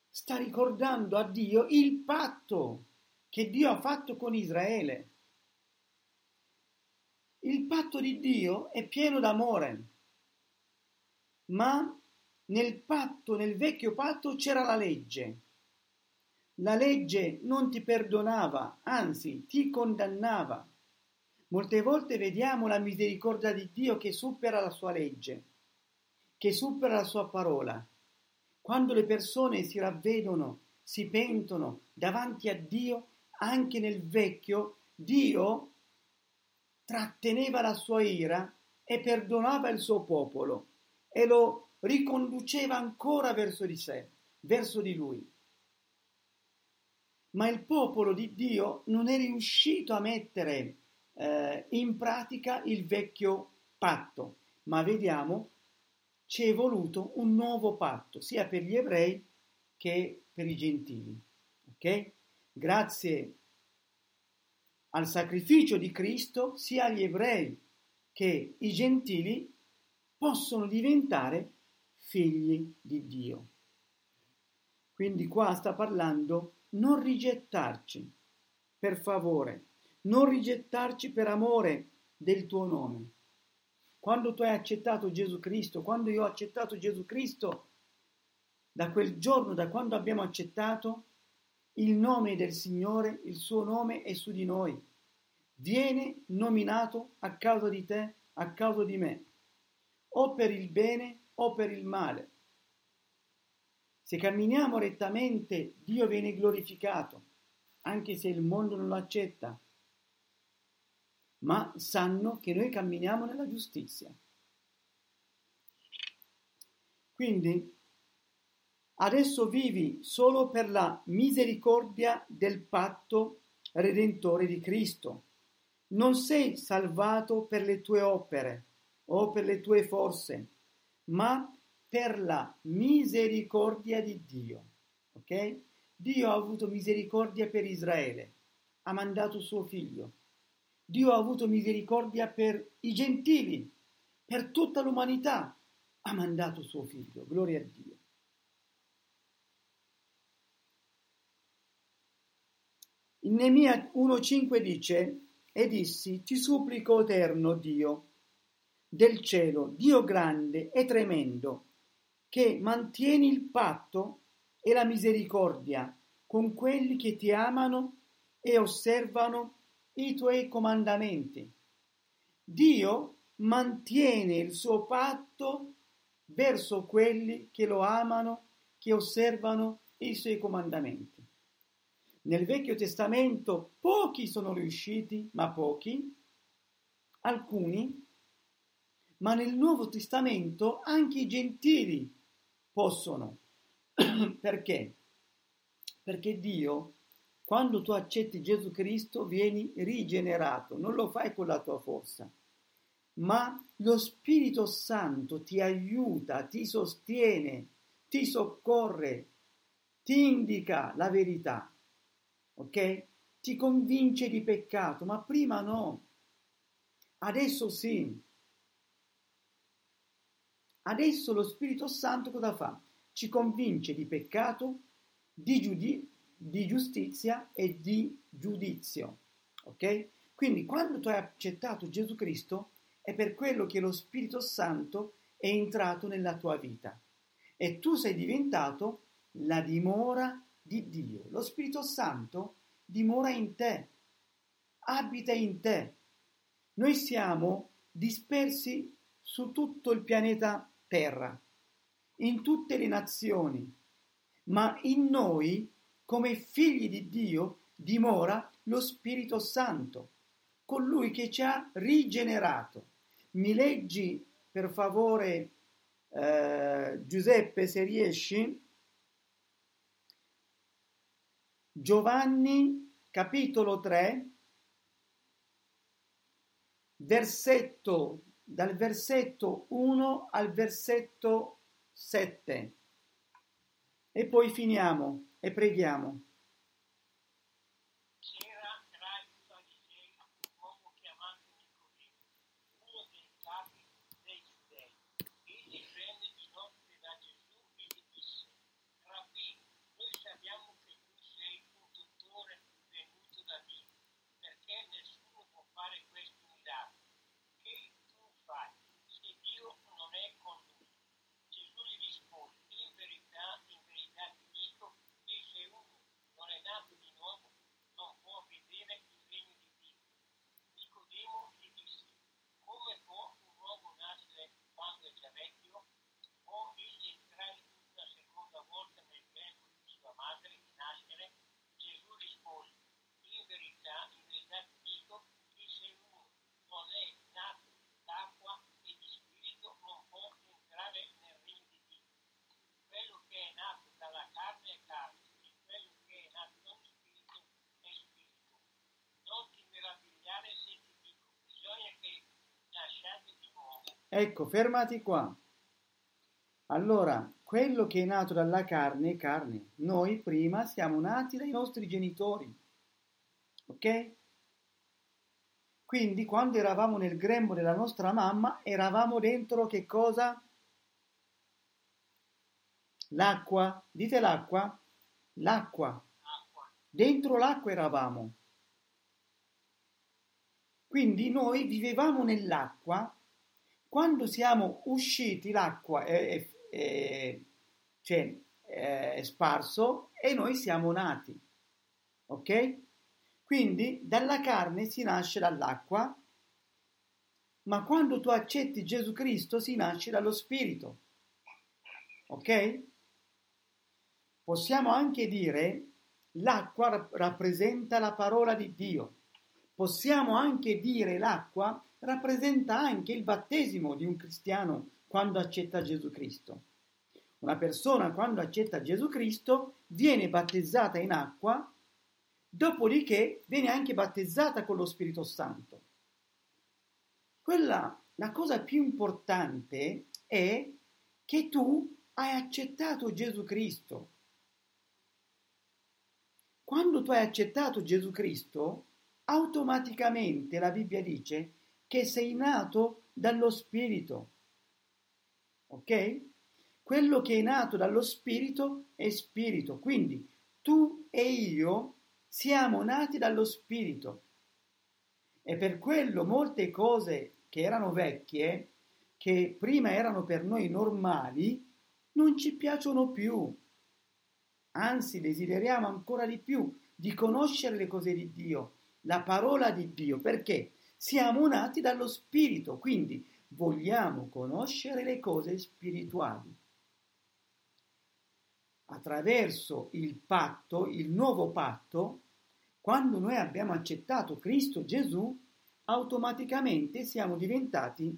sta ricordando a Dio il patto che Dio ha fatto con Israele. Il patto di Dio è pieno d'amore, ma nel patto, nel vecchio patto c'era la legge. La legge non ti perdonava, anzi ti condannava. Molte volte vediamo la misericordia di Dio che supera la sua legge, che supera la sua parola. Quando le persone si ravvedono, si pentono davanti a Dio, anche nel vecchio, Dio tratteneva la sua ira e perdonava il suo popolo e lo riconduceva ancora verso di sé, verso di lui. Ma il popolo di Dio non è riuscito a mettere eh, in pratica il vecchio patto, ma vediamo ci è voluto un nuovo patto, sia per gli ebrei che per i gentili. Ok? Grazie al sacrificio di Cristo sia gli ebrei che i gentili possono diventare figli di Dio. Quindi qua sta parlando non rigettarci, per favore, non rigettarci per amore del tuo nome. Quando tu hai accettato Gesù Cristo, quando io ho accettato Gesù Cristo, da quel giorno, da quando abbiamo accettato, il nome del Signore, il suo nome è su di noi. Viene nominato a causa di te, a causa di me, o per il bene o per il male. Se camminiamo rettamente, Dio viene glorificato, anche se il mondo non lo accetta. Ma sanno che noi camminiamo nella giustizia. Quindi Adesso vivi solo per la misericordia del patto redentore di Cristo. Non sei salvato per le tue opere o per le tue forze, ma per la misericordia di Dio. Ok? Dio ha avuto misericordia per Israele, ha mandato suo figlio. Dio ha avuto misericordia per i gentili, per tutta l'umanità, ha mandato suo figlio. Gloria a Dio. In Nemia 1.5 dice, e dissi, ti supplico, eterno Dio, del cielo, Dio grande e tremendo, che mantieni il patto e la misericordia con quelli che ti amano e osservano i tuoi comandamenti. Dio mantiene il suo patto verso quelli che lo amano, che osservano i suoi comandamenti. Nel Vecchio Testamento pochi sono riusciti, ma pochi, alcuni, ma nel Nuovo Testamento anche i gentili possono. Perché? Perché Dio, quando tu accetti Gesù Cristo, vieni rigenerato, non lo fai con la tua forza, ma lo Spirito Santo ti aiuta, ti sostiene, ti soccorre, ti indica la verità ok? Ti convince di peccato, ma prima no. Adesso sì. Adesso lo Spirito Santo cosa fa? Ci convince di peccato, di, giudi- di giustizia e di giudizio. Ok? Quindi quando tu hai accettato Gesù Cristo è per quello che lo Spirito Santo è entrato nella tua vita e tu sei diventato la dimora di Dio. Lo Spirito Santo dimora in te, abita in te. Noi siamo dispersi su tutto il pianeta Terra, in tutte le nazioni, ma in noi, come figli di Dio, dimora lo Spirito Santo, colui che ci ha rigenerato. Mi leggi per favore eh, Giuseppe se riesci Giovanni capitolo 3 versetto dal versetto 1 al versetto 7 e poi finiamo e preghiamo. Ecco, fermati qua. Allora, quello che è nato dalla carne è carne. Noi prima siamo nati dai nostri genitori. Ok? Quindi quando eravamo nel grembo della nostra mamma, eravamo dentro che cosa? L'acqua. Dite l'acqua? L'acqua. Dentro l'acqua eravamo. Quindi noi vivevamo nell'acqua quando siamo usciti l'acqua è, è, è, cioè, è sparso e noi siamo nati. Ok? Quindi dalla carne si nasce dall'acqua, ma quando tu accetti Gesù Cristo si nasce dallo Spirito. Ok? Possiamo anche dire l'acqua rappresenta la parola di Dio. Possiamo anche dire l'acqua rappresenta anche il battesimo di un cristiano quando accetta Gesù Cristo. Una persona quando accetta Gesù Cristo viene battezzata in acqua, dopodiché viene anche battezzata con lo Spirito Santo. quella, la cosa più importante è che tu hai accettato Gesù Cristo. Quando tu hai accettato Gesù Cristo, automaticamente la Bibbia dice che sei nato dallo Spirito. Ok? Quello che è nato dallo Spirito è Spirito. Quindi tu e io siamo nati dallo Spirito. E per quello molte cose che erano vecchie, che prima erano per noi normali, non ci piacciono più. Anzi, desideriamo ancora di più di conoscere le cose di Dio, la parola di Dio, perché siamo nati dallo Spirito, quindi vogliamo conoscere le cose spirituali. Attraverso il patto, il nuovo patto, quando noi abbiamo accettato Cristo Gesù, automaticamente siamo diventati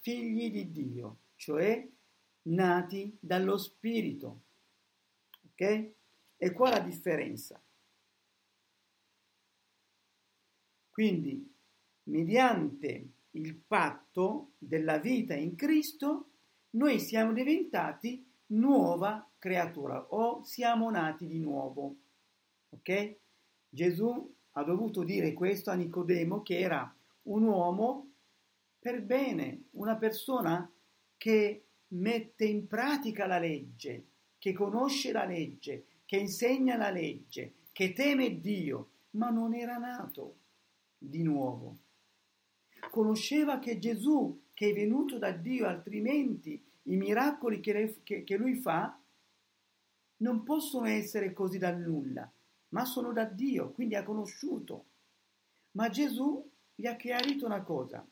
figli di Dio, cioè nati dallo Spirito. Ok? E qua la differenza. Quindi, mediante il patto della vita in Cristo, noi siamo diventati nuova creatura o siamo nati di nuovo. Ok? Gesù ha dovuto dire questo a Nicodemo che era un uomo per bene, una persona che mette in pratica la legge, che conosce la legge, che insegna la legge, che teme Dio, ma non era nato di nuovo. Conosceva che Gesù, che è venuto da Dio, altrimenti i miracoli che, lui fa non possono essere così dal nulla, ma sono da Dio, quindi ha conosciuto. Ma Gesù gli ha chiarito una cosa.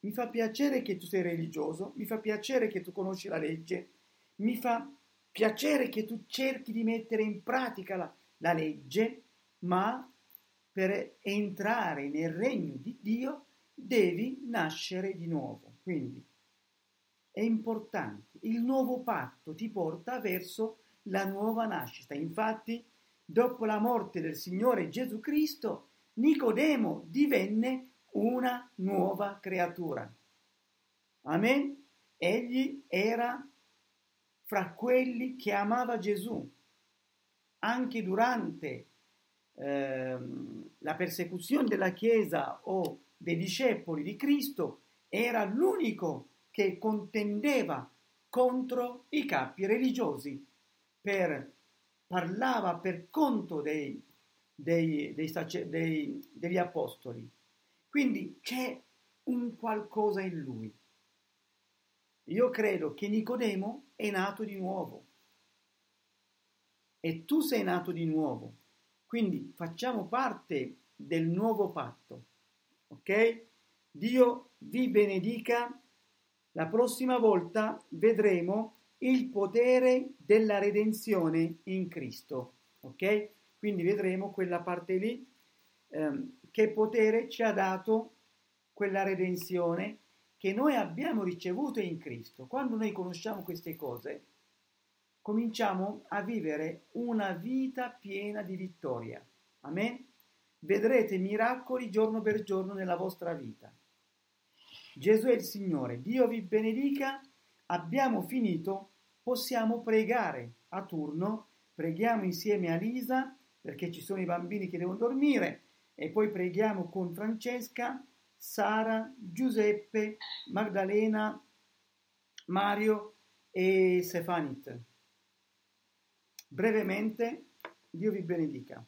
Mi fa piacere che tu sei religioso, mi fa piacere che tu conosci la legge, mi fa piacere che tu cerchi di mettere in pratica la, la legge, ma per entrare nel regno di Dio devi nascere di nuovo. Quindi è importante. Il nuovo patto ti porta verso la nuova nascita. Infatti, dopo la morte del Signore Gesù Cristo, Nicodemo divenne una nuova creatura. Amen? Egli era fra quelli che amava Gesù. Anche durante Ehm, la persecuzione della Chiesa o dei discepoli di Cristo era l'unico che contendeva contro i capi religiosi, per, parlava per conto dei, dei, dei, degli apostoli. Quindi c'è un qualcosa in lui. Io credo che Nicodemo è nato di nuovo. E tu sei nato di nuovo. Quindi facciamo parte del nuovo patto. Ok? Dio vi benedica. La prossima volta vedremo il potere della redenzione in Cristo. Ok? Quindi vedremo quella parte lì. Ehm, che potere ci ha dato quella redenzione che noi abbiamo ricevuto in Cristo. Quando noi conosciamo queste cose, cominciamo a vivere una vita piena di vittoria. Amen? Vedrete miracoli giorno per giorno nella vostra vita. Gesù è il Signore, Dio vi benedica. Abbiamo finito, possiamo pregare a turno. Preghiamo insieme a Lisa perché ci sono i bambini che devono dormire e poi preghiamo con Francesca, Sara, Giuseppe, Magdalena, Mario e Stefanit. Brevemente, Dio vi benedica.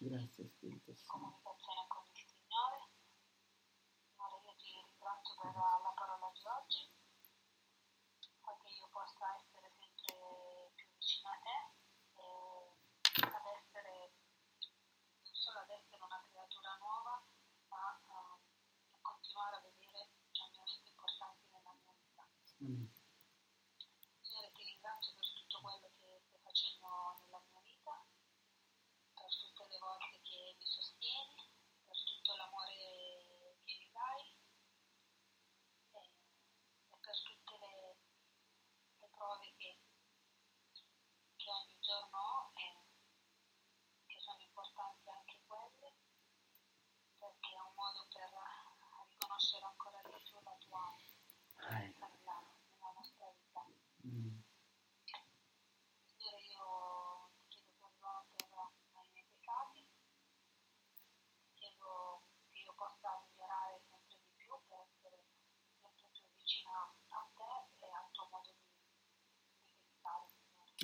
Grazie per questo Amen.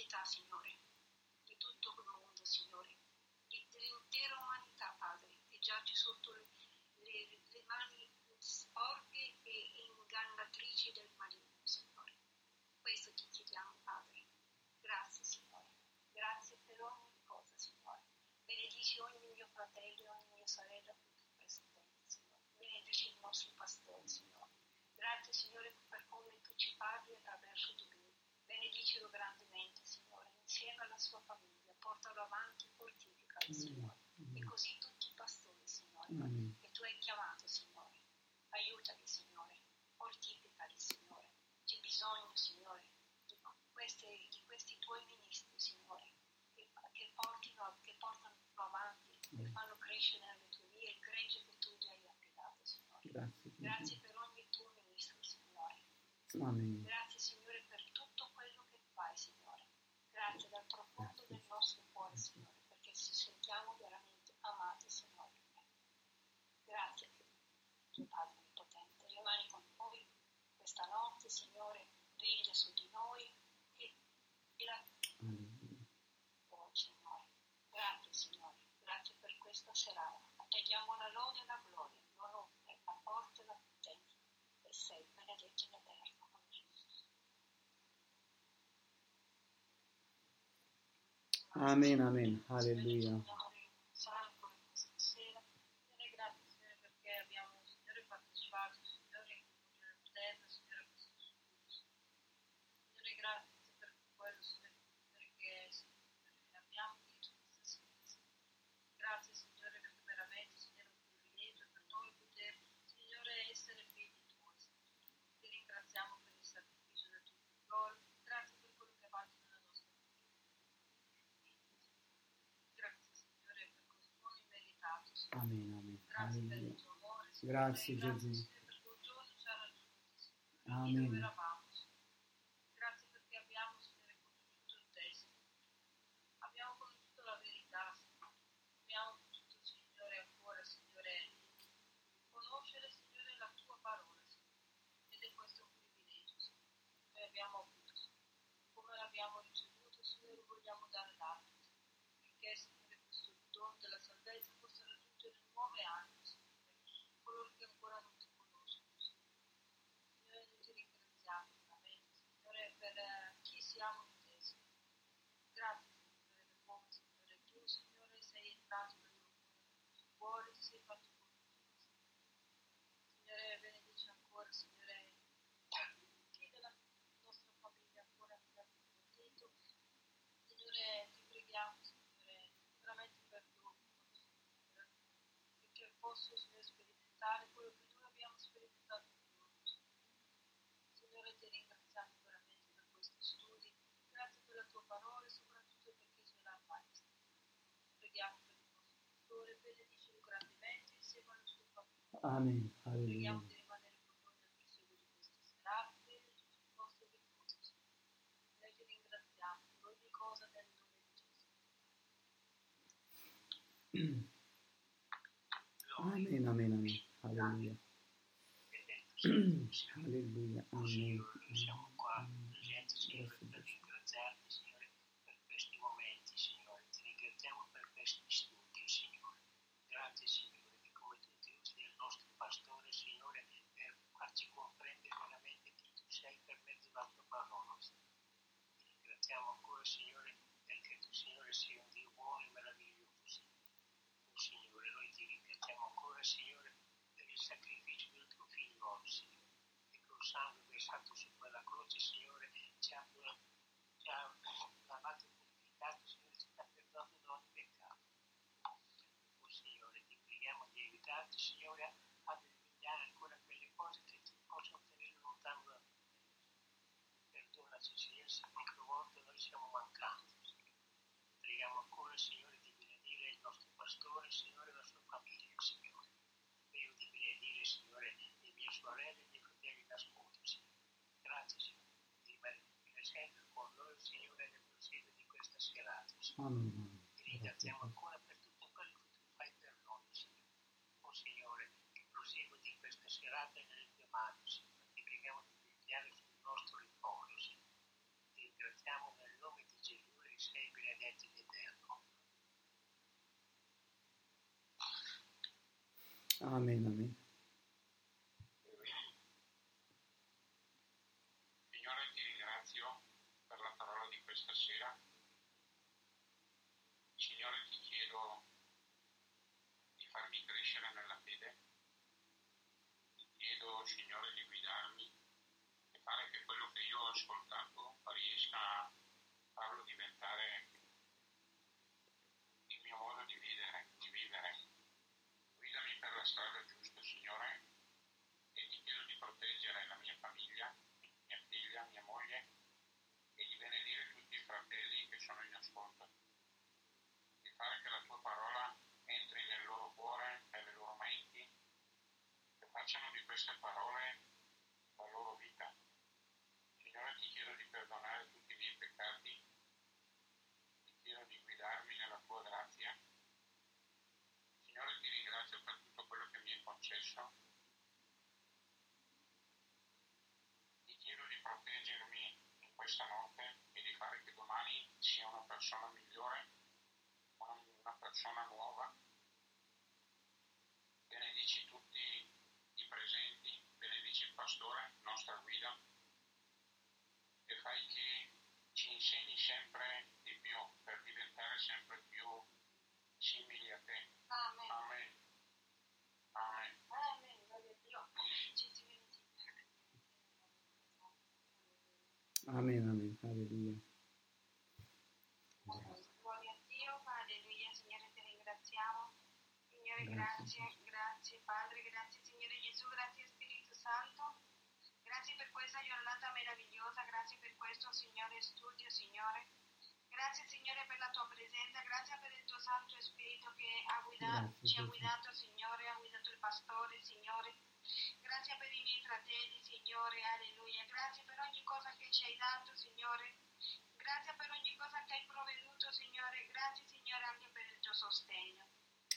Pietà, Signore, di tutto il mondo, Signore, di- dell'intera umanità, Padre, che giace sotto le, le- le mani sporche e ingannatrici del maligno, Signore. Questo ti chiediamo, Padre. Grazie, Signore. Grazie per ogni cosa, Signore. Benedici ogni mio fratello e ogni mia sorella qui presente, Signore. Benedici il nostro pastore, Signore. Grazie, Signore, per come tu ci parli attraverso di lui. Benedicilo grandemente, insieme alla sua famiglia. Portalo avanti e fortificalo, Signore. E così tutti i pastori, Signore, che tu hai chiamato, Signore. Aiutali, Signore. Fortificali, Signore. C'è bisogno, Signore, di questi, di questi tuoi ministri, Signore, che, che portino, che portano avanti, che fanno crescere nelle tue vie il gregge che tu gli hai affidato, Signore. Grazie. Grazie per ogni tuo ministro, Signore. Amen. Grazie, Signore, per tutto quello che fai, Signore. Grazie dal profondo del nostro cuore, Signore, perché ci sentiamo veramente amati, Signore. Grazie, Dio Padre Onnipotente. Rimani con noi questa notte, Regna su di noi e, e la. Oh, Signore. Grazie, Signore. Grazie per questa serata. A te diamo la lode e la gloria, l'onore, la forza e la potenza. E sei benedetto in eterno. Amen, amen. Alleluia. Santo questa sera. Signore, grazie Signore perché abbiamo Signore partecipato, Signore, in comunione interna, Signore, a questo studio. Signore, grazie per quello, Signore, perché Signore, abbiamo vinto questa sera. Grazie Signore perché veramente Signore è un privilegio per noi poter Signore essere figli tuoi. Signore. Ti ringraziamo per il sacrificio del tuo figlio. Grazie per quello che hai fatto nella nostra vita. Grazie Signore per questo dono immeritato. Signore. Amen, amen. Grazie Alleluia. Grazie, Gesù. Signore perché un giorno ci ha raggiunti. Signore. Amen. Lì dove eravamo. Signore. Grazie perché abbiamo Signore conosciuto te. Signore. Abbiamo conosciuto la verità. Signore. Abbiamo potuto Signore ancora Signore conoscere Signore la tua parola. Signore. Ed è questo un privilegio. Signore. Noi abbiamo avuto. Signore. Come l'abbiamo ricevuto Signore lo vogliamo dare l'altro. Perché Signore questo dono della salvezza possa raggiungere nuove anime. Signore. Coloro che ancora non ti conoscono. Signore. Signore, noi ti ringraziamo veramente, Signore, per chi siamo in te, Signore. Grazie, Signore, per come, Signore, tu, Signore, sei entrato nel nostro cuore, ti sei fatto conoscere, Signore. Signore, benedici ancora, Signore, chi della nostra famiglia ancora non l'ha sentito. Signore, ti preghiamo, Signore, veramente perdono, Signore, perché posso, Signore, sperimentare quello che noi abbiamo sperimentato in loro, Signore. Signore, ti ringraziamo veramente per questi studi, grazie per la tua parola e soprattutto perché ce la fai. Signore. Il insieme alla sua famiglia. Amen. Alleluia. di rimanere noi nel proseguo di questa serata e di tutti i vostri riposo. Signore. Noi ti ringraziamo per ogni cosa nel nome di Gesù. Amen, amen, amen. Alleluia. Alleluia. Amen. Siamo qua presenti, Signore, per Gesù. ringraziarti, Signore, per questi momenti, Signore. Ti ringraziamo per questi studi, Signore. Grazie, Signore, che come tu ti usi del nostro pastore, Signore, per farci comprendere veramente chi tu sei per mezzo della tua parola. Signore. Ti ringraziamo ancora, Signore, perché tu, Signore, sei un Dio buono e meraviglioso, Signore. Oh, Signore, noi ti ringraziamo ancora, Signore, per il sacrificio del tuo figlio, Signore e col sangue versato su quella croce, Signore, ci ha, ci ha lavato e purificato, Signore, ci sta perdonando da ogni peccato. Oh Signore, ti preghiamo di aiutarci, Signore, ad eliminare ancora quelle cose che ci possono tenere lontano da te. Perdonaci, Signore, se qualche volta siamo mancati. Preghiamo ancora, Signore, di benedire il nostro pastore, Signore, la sua famiglia, Signore. Prego di benedire, Signore, le mie sorelle e i miei fratelli in ascolto, Signore. Grazie, Signore, di rimanere sempre con noi, Signore, nel prosieguo di questa serata, Signore. Ti ringraziamo ancora per tutto quello che tu fai per noi, Signore. Oh, Signore, il prosieguo di questa serata è nelle tue mani, Signore. Sei benedetto in eterno. Amen, amen. Signore, ti ringrazio per la parola di questa sera. Signore, ti chiedo di farmi crescere nella fede. Ti chiedo, Signore, di guidarmi e fare che quello che io ho ascoltato riesca a farlo diventare il mio modo di vivere, di vivere. Guidami per la strada giusta, Signore, e ti chiedo di proteggere la mia famiglia, mia figlia, mia moglie e di benedire tutti i fratelli che sono in ascolto. Di fare che la tua parola entri nel loro cuore, nelle loro menti, che facciano di queste parole la loro vita. Signore, ti chiedo di perdonare tutti i miei peccati, ti chiedo di guidarmi nella tua grazia. Signore, ti ringrazio per tutto quello che mi hai concesso. Ti chiedo di proteggermi in questa notte e di fare che domani sia una persona migliore, una, una persona nuova. Benedici tutti i presenti, benedici il pastore, nostra guida, e fai che ci insegni sempre di più per diventare sempre più simili a te. Amen. Amen. Amen. Amen. Gloria a Dio. Ci benedica. Amen, amen. Alleluia. Gloria a Dio, alleluia, Signore ti ringraziamo. Signore, Grazie. grazie, grazie Padre, grazie Signore Gesù, grazie Spirito Santo. Grazie per questa giornata meravigliosa, grazie per questo Signore studio, Signore. Grazie Signore per la tua presenza, grazie per il tuo Santo Spirito che ha guidato, Grazie, ci ha guidato, Signore, ha guidato il pastore, Signore. Grazie per i miei fratelli, Signore, alleluia. Grazie per ogni cosa che ci hai dato, Signore. Grazie per ogni cosa che hai provveduto, Signore. Grazie, Signore, anche per il tuo sostegno.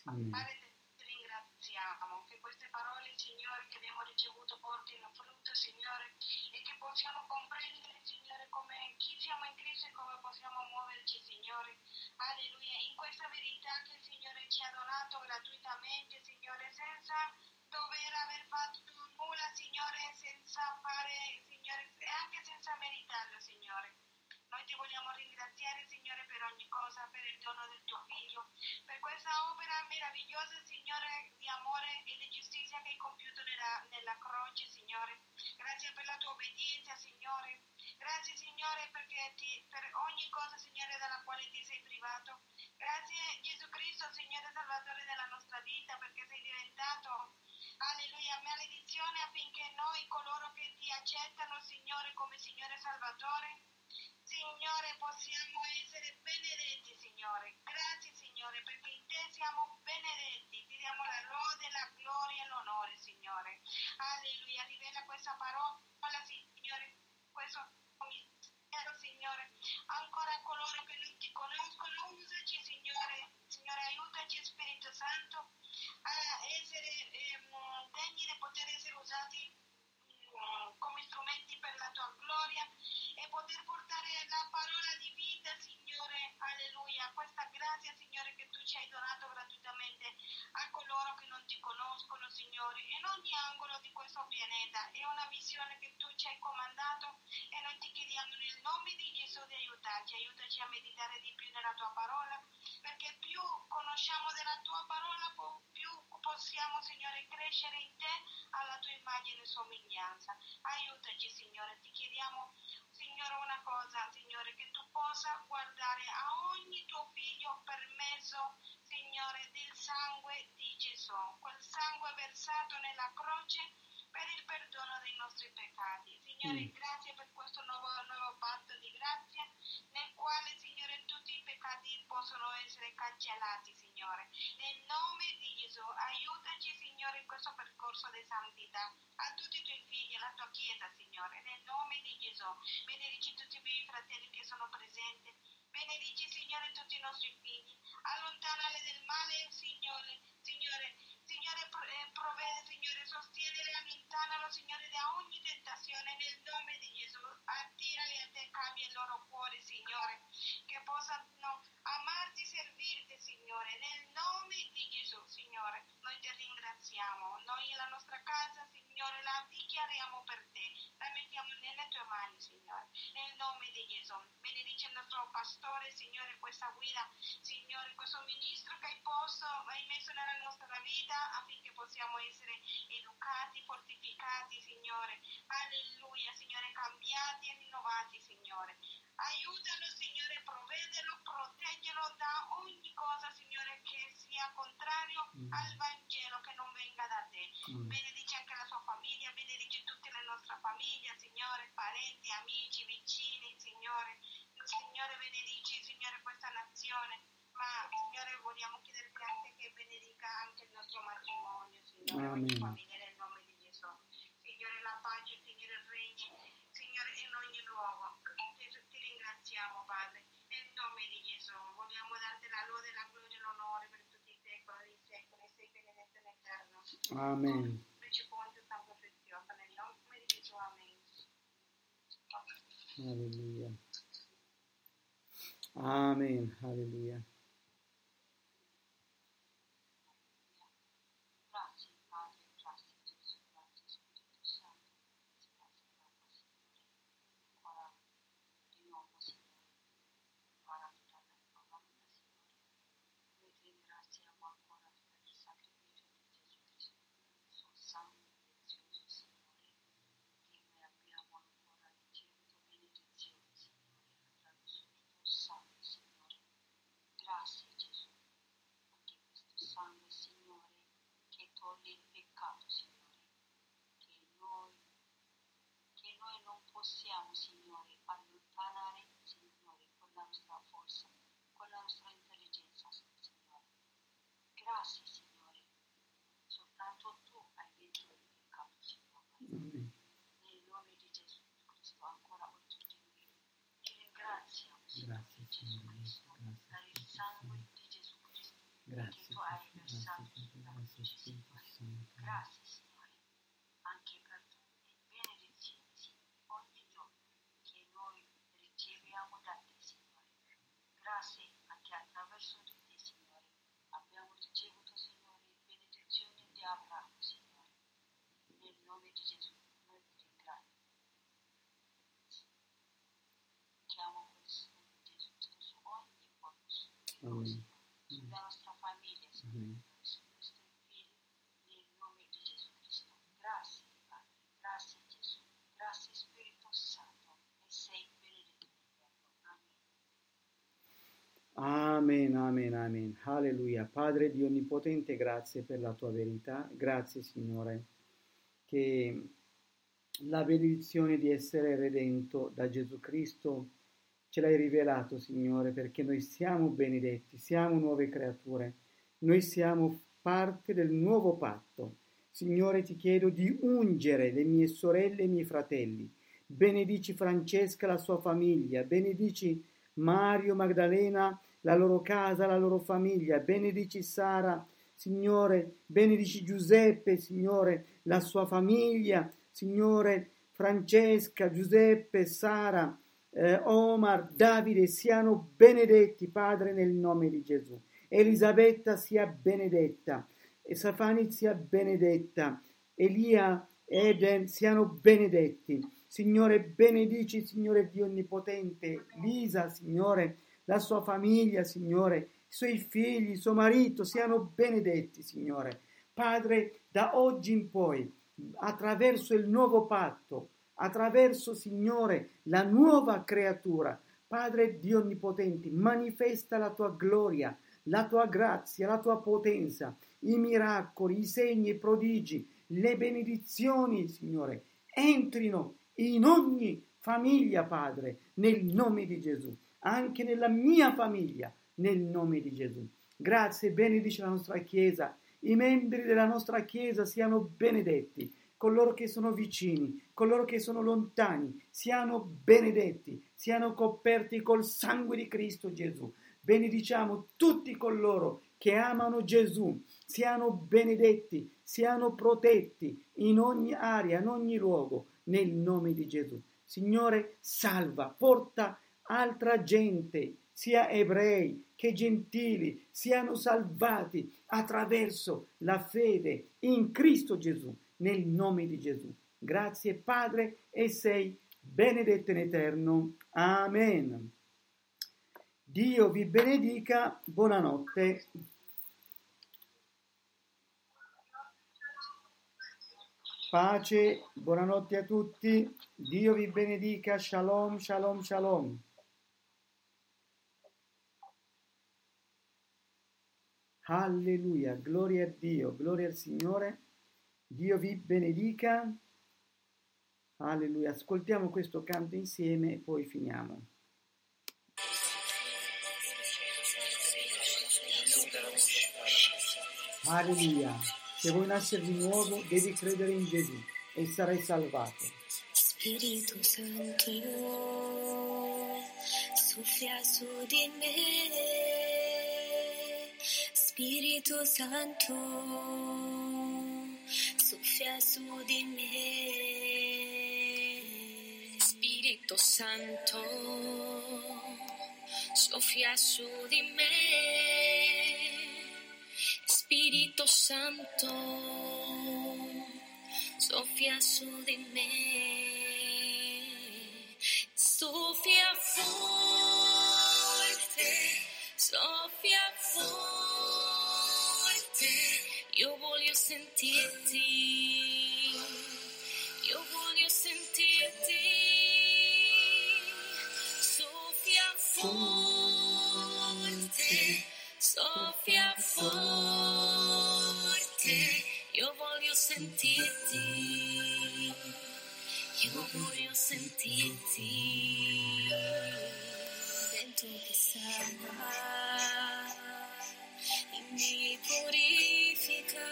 Amen. Padre, ti ringraziamo che queste parole, Signore, che abbiamo ricevuto portino frutto, Signore, e che possiamo comprendere, Signore, come chi siamo in Cristo e come possiamo muoverci, Signore. Alleluia. In questa verità che il Signore ci ha donato gratuitamente, Signore, senza dover aver fatto nulla, Signore, senza fare, Signore, e anche senza meritarlo, Signore. Noi ti vogliamo ringraziare, Signore, per ogni cosa, per il dono del tuo figlio, per questa opera meravigliosa, Signore, di amore e di giustizia che hai compiuto nella, nella croce, Signore. Grazie per la tua obbedienza, Signore. Grazie, Signore, perché ti, per ogni cosa, Signore, dalla quale ti sei privato. Grazie, Gesù Cristo, Signore Salvatore della nostra vita, perché sei diventato, alleluia, maledizione affinché noi, coloro che ti accettano, Signore, come Signore Salvatore, Signore, possiamo essere benedetti, Signore. Grazie, somiglianza. Aiutaci, Signore, ti chiediamo, Signore, una cosa, Signore, che tu possa guardare a ogni tuo figlio per mezzo, Signore, del sangue di Gesù, quel sangue versato nella croce per il perdono dei nostri peccati. Signore, Mm. Tutti i nostri figli. Allontanali del Amen. Reciponte tanto preziosa, nel nome di Gesù. Amen. Alleluia. Amen. Alleluia. Grazie Padre, grazie Gesù, grazie Spirito Santo, grazie Papa Signore, ora di nuovo Signore, ora ti dà la tua parola Signore, noi ti ringraziamo ancora per il sacrificio di Gesù Cristo, il suo sangue prezioso Signore, che noi abbiamo ancora ricevuto benedizione Signore, attraverso il tuo sangue Signore, grazie Gesù, perché questo sangue Signore che toglie il peccato, Signore, che noi, che noi non possiamo, Signore, allontanare, Signore, con la nostra forza, con la nostra intelligenza, Signore. Grazie, Signore, soltanto tu hai vinto il peccato, Signore. Amen. Nel nome di Gesù Cristo, ancora oggi noi ti ringraziamo, Signore Grazie, Gesù Signore. Cristo, per il sangue di Gesù Cristo che tu hai versato sulla croce, Signore. Grazie, Signore, anche per tutte le benedizioni, Signore, ogni giorno che noi riceviamo da te, Signore. Grazie anche attraverso di te, Signore. Abbiamo ricevuto, Signore, benedizioni di Abramo, Signore. Nel nome di Gesù, noi ti ringraziamo. Chiamo questo nome di Gesù Cristo su ogni corpo, su di noi, Amen. Signore, sulla nostra famiglia, Signore, Amen. su nostri figli, nel nome di Gesù Cristo. Grazie, Padre, grazie Gesù, grazie Spirito Santo, e sei benedetto Amen. Amen, amen. Alleluia. Padre Dio Onnipotente, grazie per la tua verità. Grazie, Signore, che la benedizione di essere redento da Gesù Cristo ce l'hai rivelato, Signore, perché noi siamo benedetti, siamo nuove creature. Noi siamo parte del nuovo patto. Signore, ti chiedo di ungere le mie sorelle e i miei fratelli. Benedici Francesca e la sua famiglia. Benedici Mario, Magdalena, la loro casa, la loro famiglia. Benedici Sara, Signore. Benedici Giuseppe, Signore, la sua famiglia. Signore, Francesca, Giuseppe, Sara, eh, Omar, Davide siano benedetti, Padre, nel nome di Gesù. Elisabetta sia benedetta, e Safani sia benedetta, Elia, Eden siano benedetti. Signore, benedici, Signore Dio Onnipotente, Lisa, Signore, la sua famiglia, Signore, i suoi figli, suo marito siano benedetti, Signore. Padre, da oggi in poi, attraverso il nuovo patto, attraverso, Signore, la nuova creatura, Padre Dio Onnipotente, manifesta la tua gloria, la tua grazia, la tua potenza, i miracoli, i segni, i prodigi, le benedizioni, Signore, entrino in ogni famiglia, Padre, nel nome di Gesù, anche nella mia famiglia, nel nome di Gesù. Grazie, benedice la nostra Chiesa, i membri della nostra Chiesa siano benedetti, coloro che sono vicini, coloro che sono lontani, siano benedetti, siano coperti col sangue di Cristo Gesù. Benediciamo tutti coloro che amano Gesù, siano benedetti, siano protetti in ogni area, in ogni luogo, nel nome di Gesù. Signore, salva, porta altra gente, sia ebrei che gentili, siano salvati attraverso la fede in Cristo Gesù, nel nome di Gesù. Grazie Padre e sei benedetto in eterno. Amen. Dio vi benedica, buonanotte. Pace, buonanotte a tutti. Dio vi benedica. Shalom, shalom, shalom. Alleluia, gloria a Dio, gloria al Signore. Dio vi benedica. Alleluia. Ascoltiamo questo canto insieme e poi finiamo. Alleluia. Se vuoi nascere di nuovo, devi credere in Gesù e sarai salvato. Spirito Santo, soffia su di me. Spirito Santo, soffia su di me. Spirito Santo, soffia su di me. Spirito Santo, soffia su di me, soffia forte, soffia forte, io voglio sentirti, io voglio sentirti, soffia forte, soffia forte, io voglio sentirti, io voglio sentirti, vento che sana e mi purifica,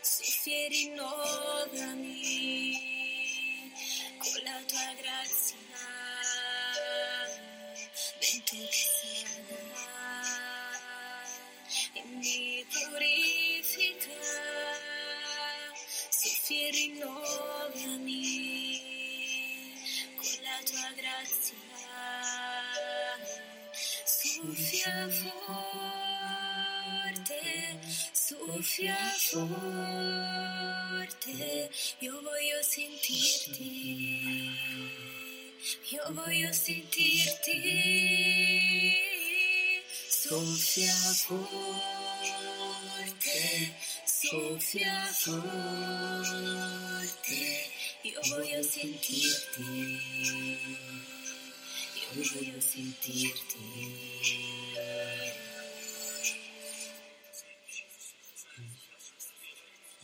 soffia e rinnovami con la tua grazia, vento che sana e mi purifica, soffia e rinnovami con la tua grazia. Soffia forte, soffia forte, io voglio sentirti, io voglio sentirti. Soffia forte, soffia forte, io voglio sentirti, io voglio sentirti.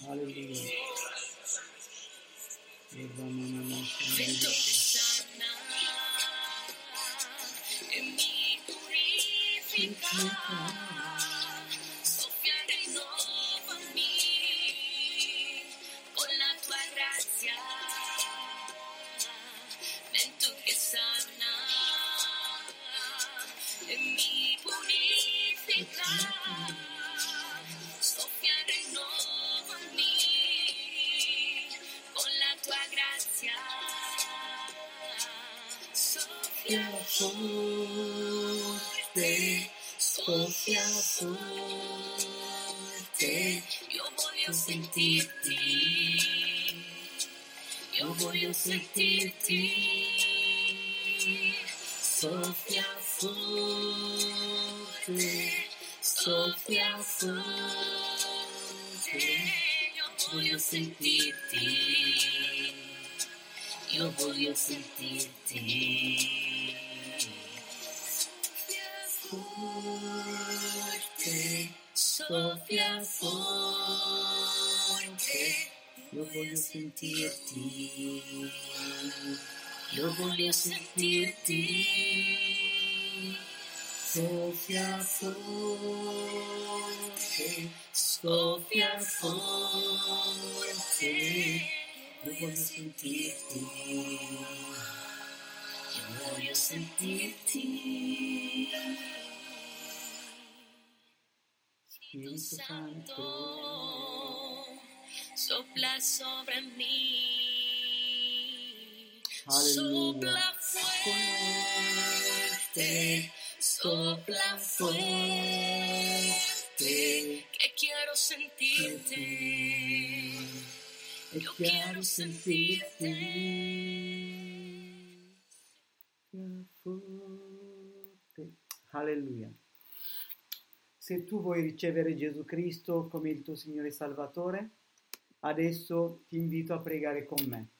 Alleluia. Vento che sana e mi purifica, Forte, soffia forte, io voglio sentirti, io voglio sentirti. Soffia forte, soffia forte, io voglio sentirti. Io voglio sentirti. Forte, soffia forte, io voglio sentirti. Io voglio sentirti. Soffia forte, soffia forte, io voglio sentirti, io voglio sentirti. Spirito Santo, sopla sobre mí. Sopla fuerte, sopla fuerte, que quiero sentirte. Chiaro quiero sentirti. Forte. Se tu vuoi ricevere Gesù Cristo come il tuo Signore Salvatore, adesso ti invito a pregare con me.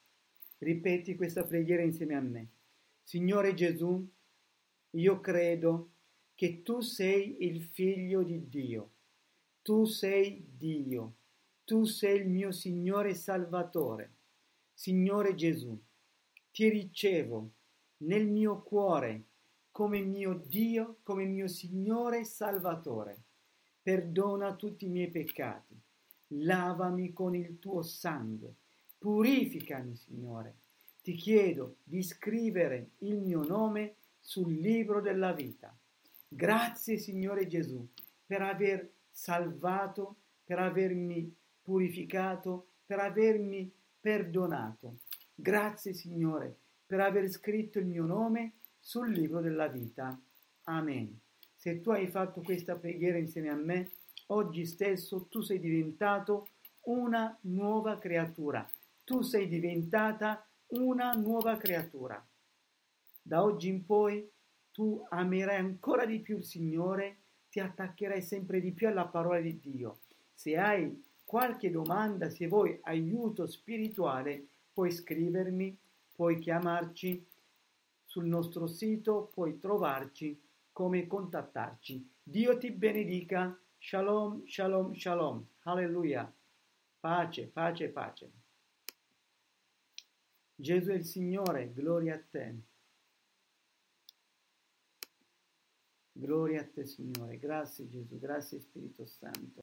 Ripeti questa preghiera insieme a me. Signore Gesù, io credo che tu sei il figlio di Dio. Tu sei Dio. Tu sei il mio Signore Salvatore. Signore Gesù, ti ricevo nel mio cuore come mio Dio, come mio Signore e Salvatore. Perdona tutti i miei peccati. Lavami con il tuo sangue. Purificami, Signore. Ti chiedo di scrivere il mio nome sul libro della vita. Grazie, Signore Gesù, per aver salvato, per avermi purificato, per avermi perdonato. Grazie, Signore, per aver scritto il mio nome sul libro della vita. Amen. Se tu hai fatto questa preghiera insieme a me, oggi stesso tu sei diventato una nuova creatura. Tu sei diventata una nuova creatura. Da oggi in poi tu amerai ancora di più il Signore, ti attaccherai sempre di più alla parola di Dio. Se hai qualche domanda, se vuoi aiuto spirituale, puoi scrivermi, puoi chiamarci sul nostro sito, puoi trovarci come contattarci. Dio ti benedica. Shalom, shalom, shalom. Alleluia. Pace, pace, pace. Gesù è il Signore, gloria a te. Gloria a te, Signore. Grazie Gesù, grazie Spirito Santo.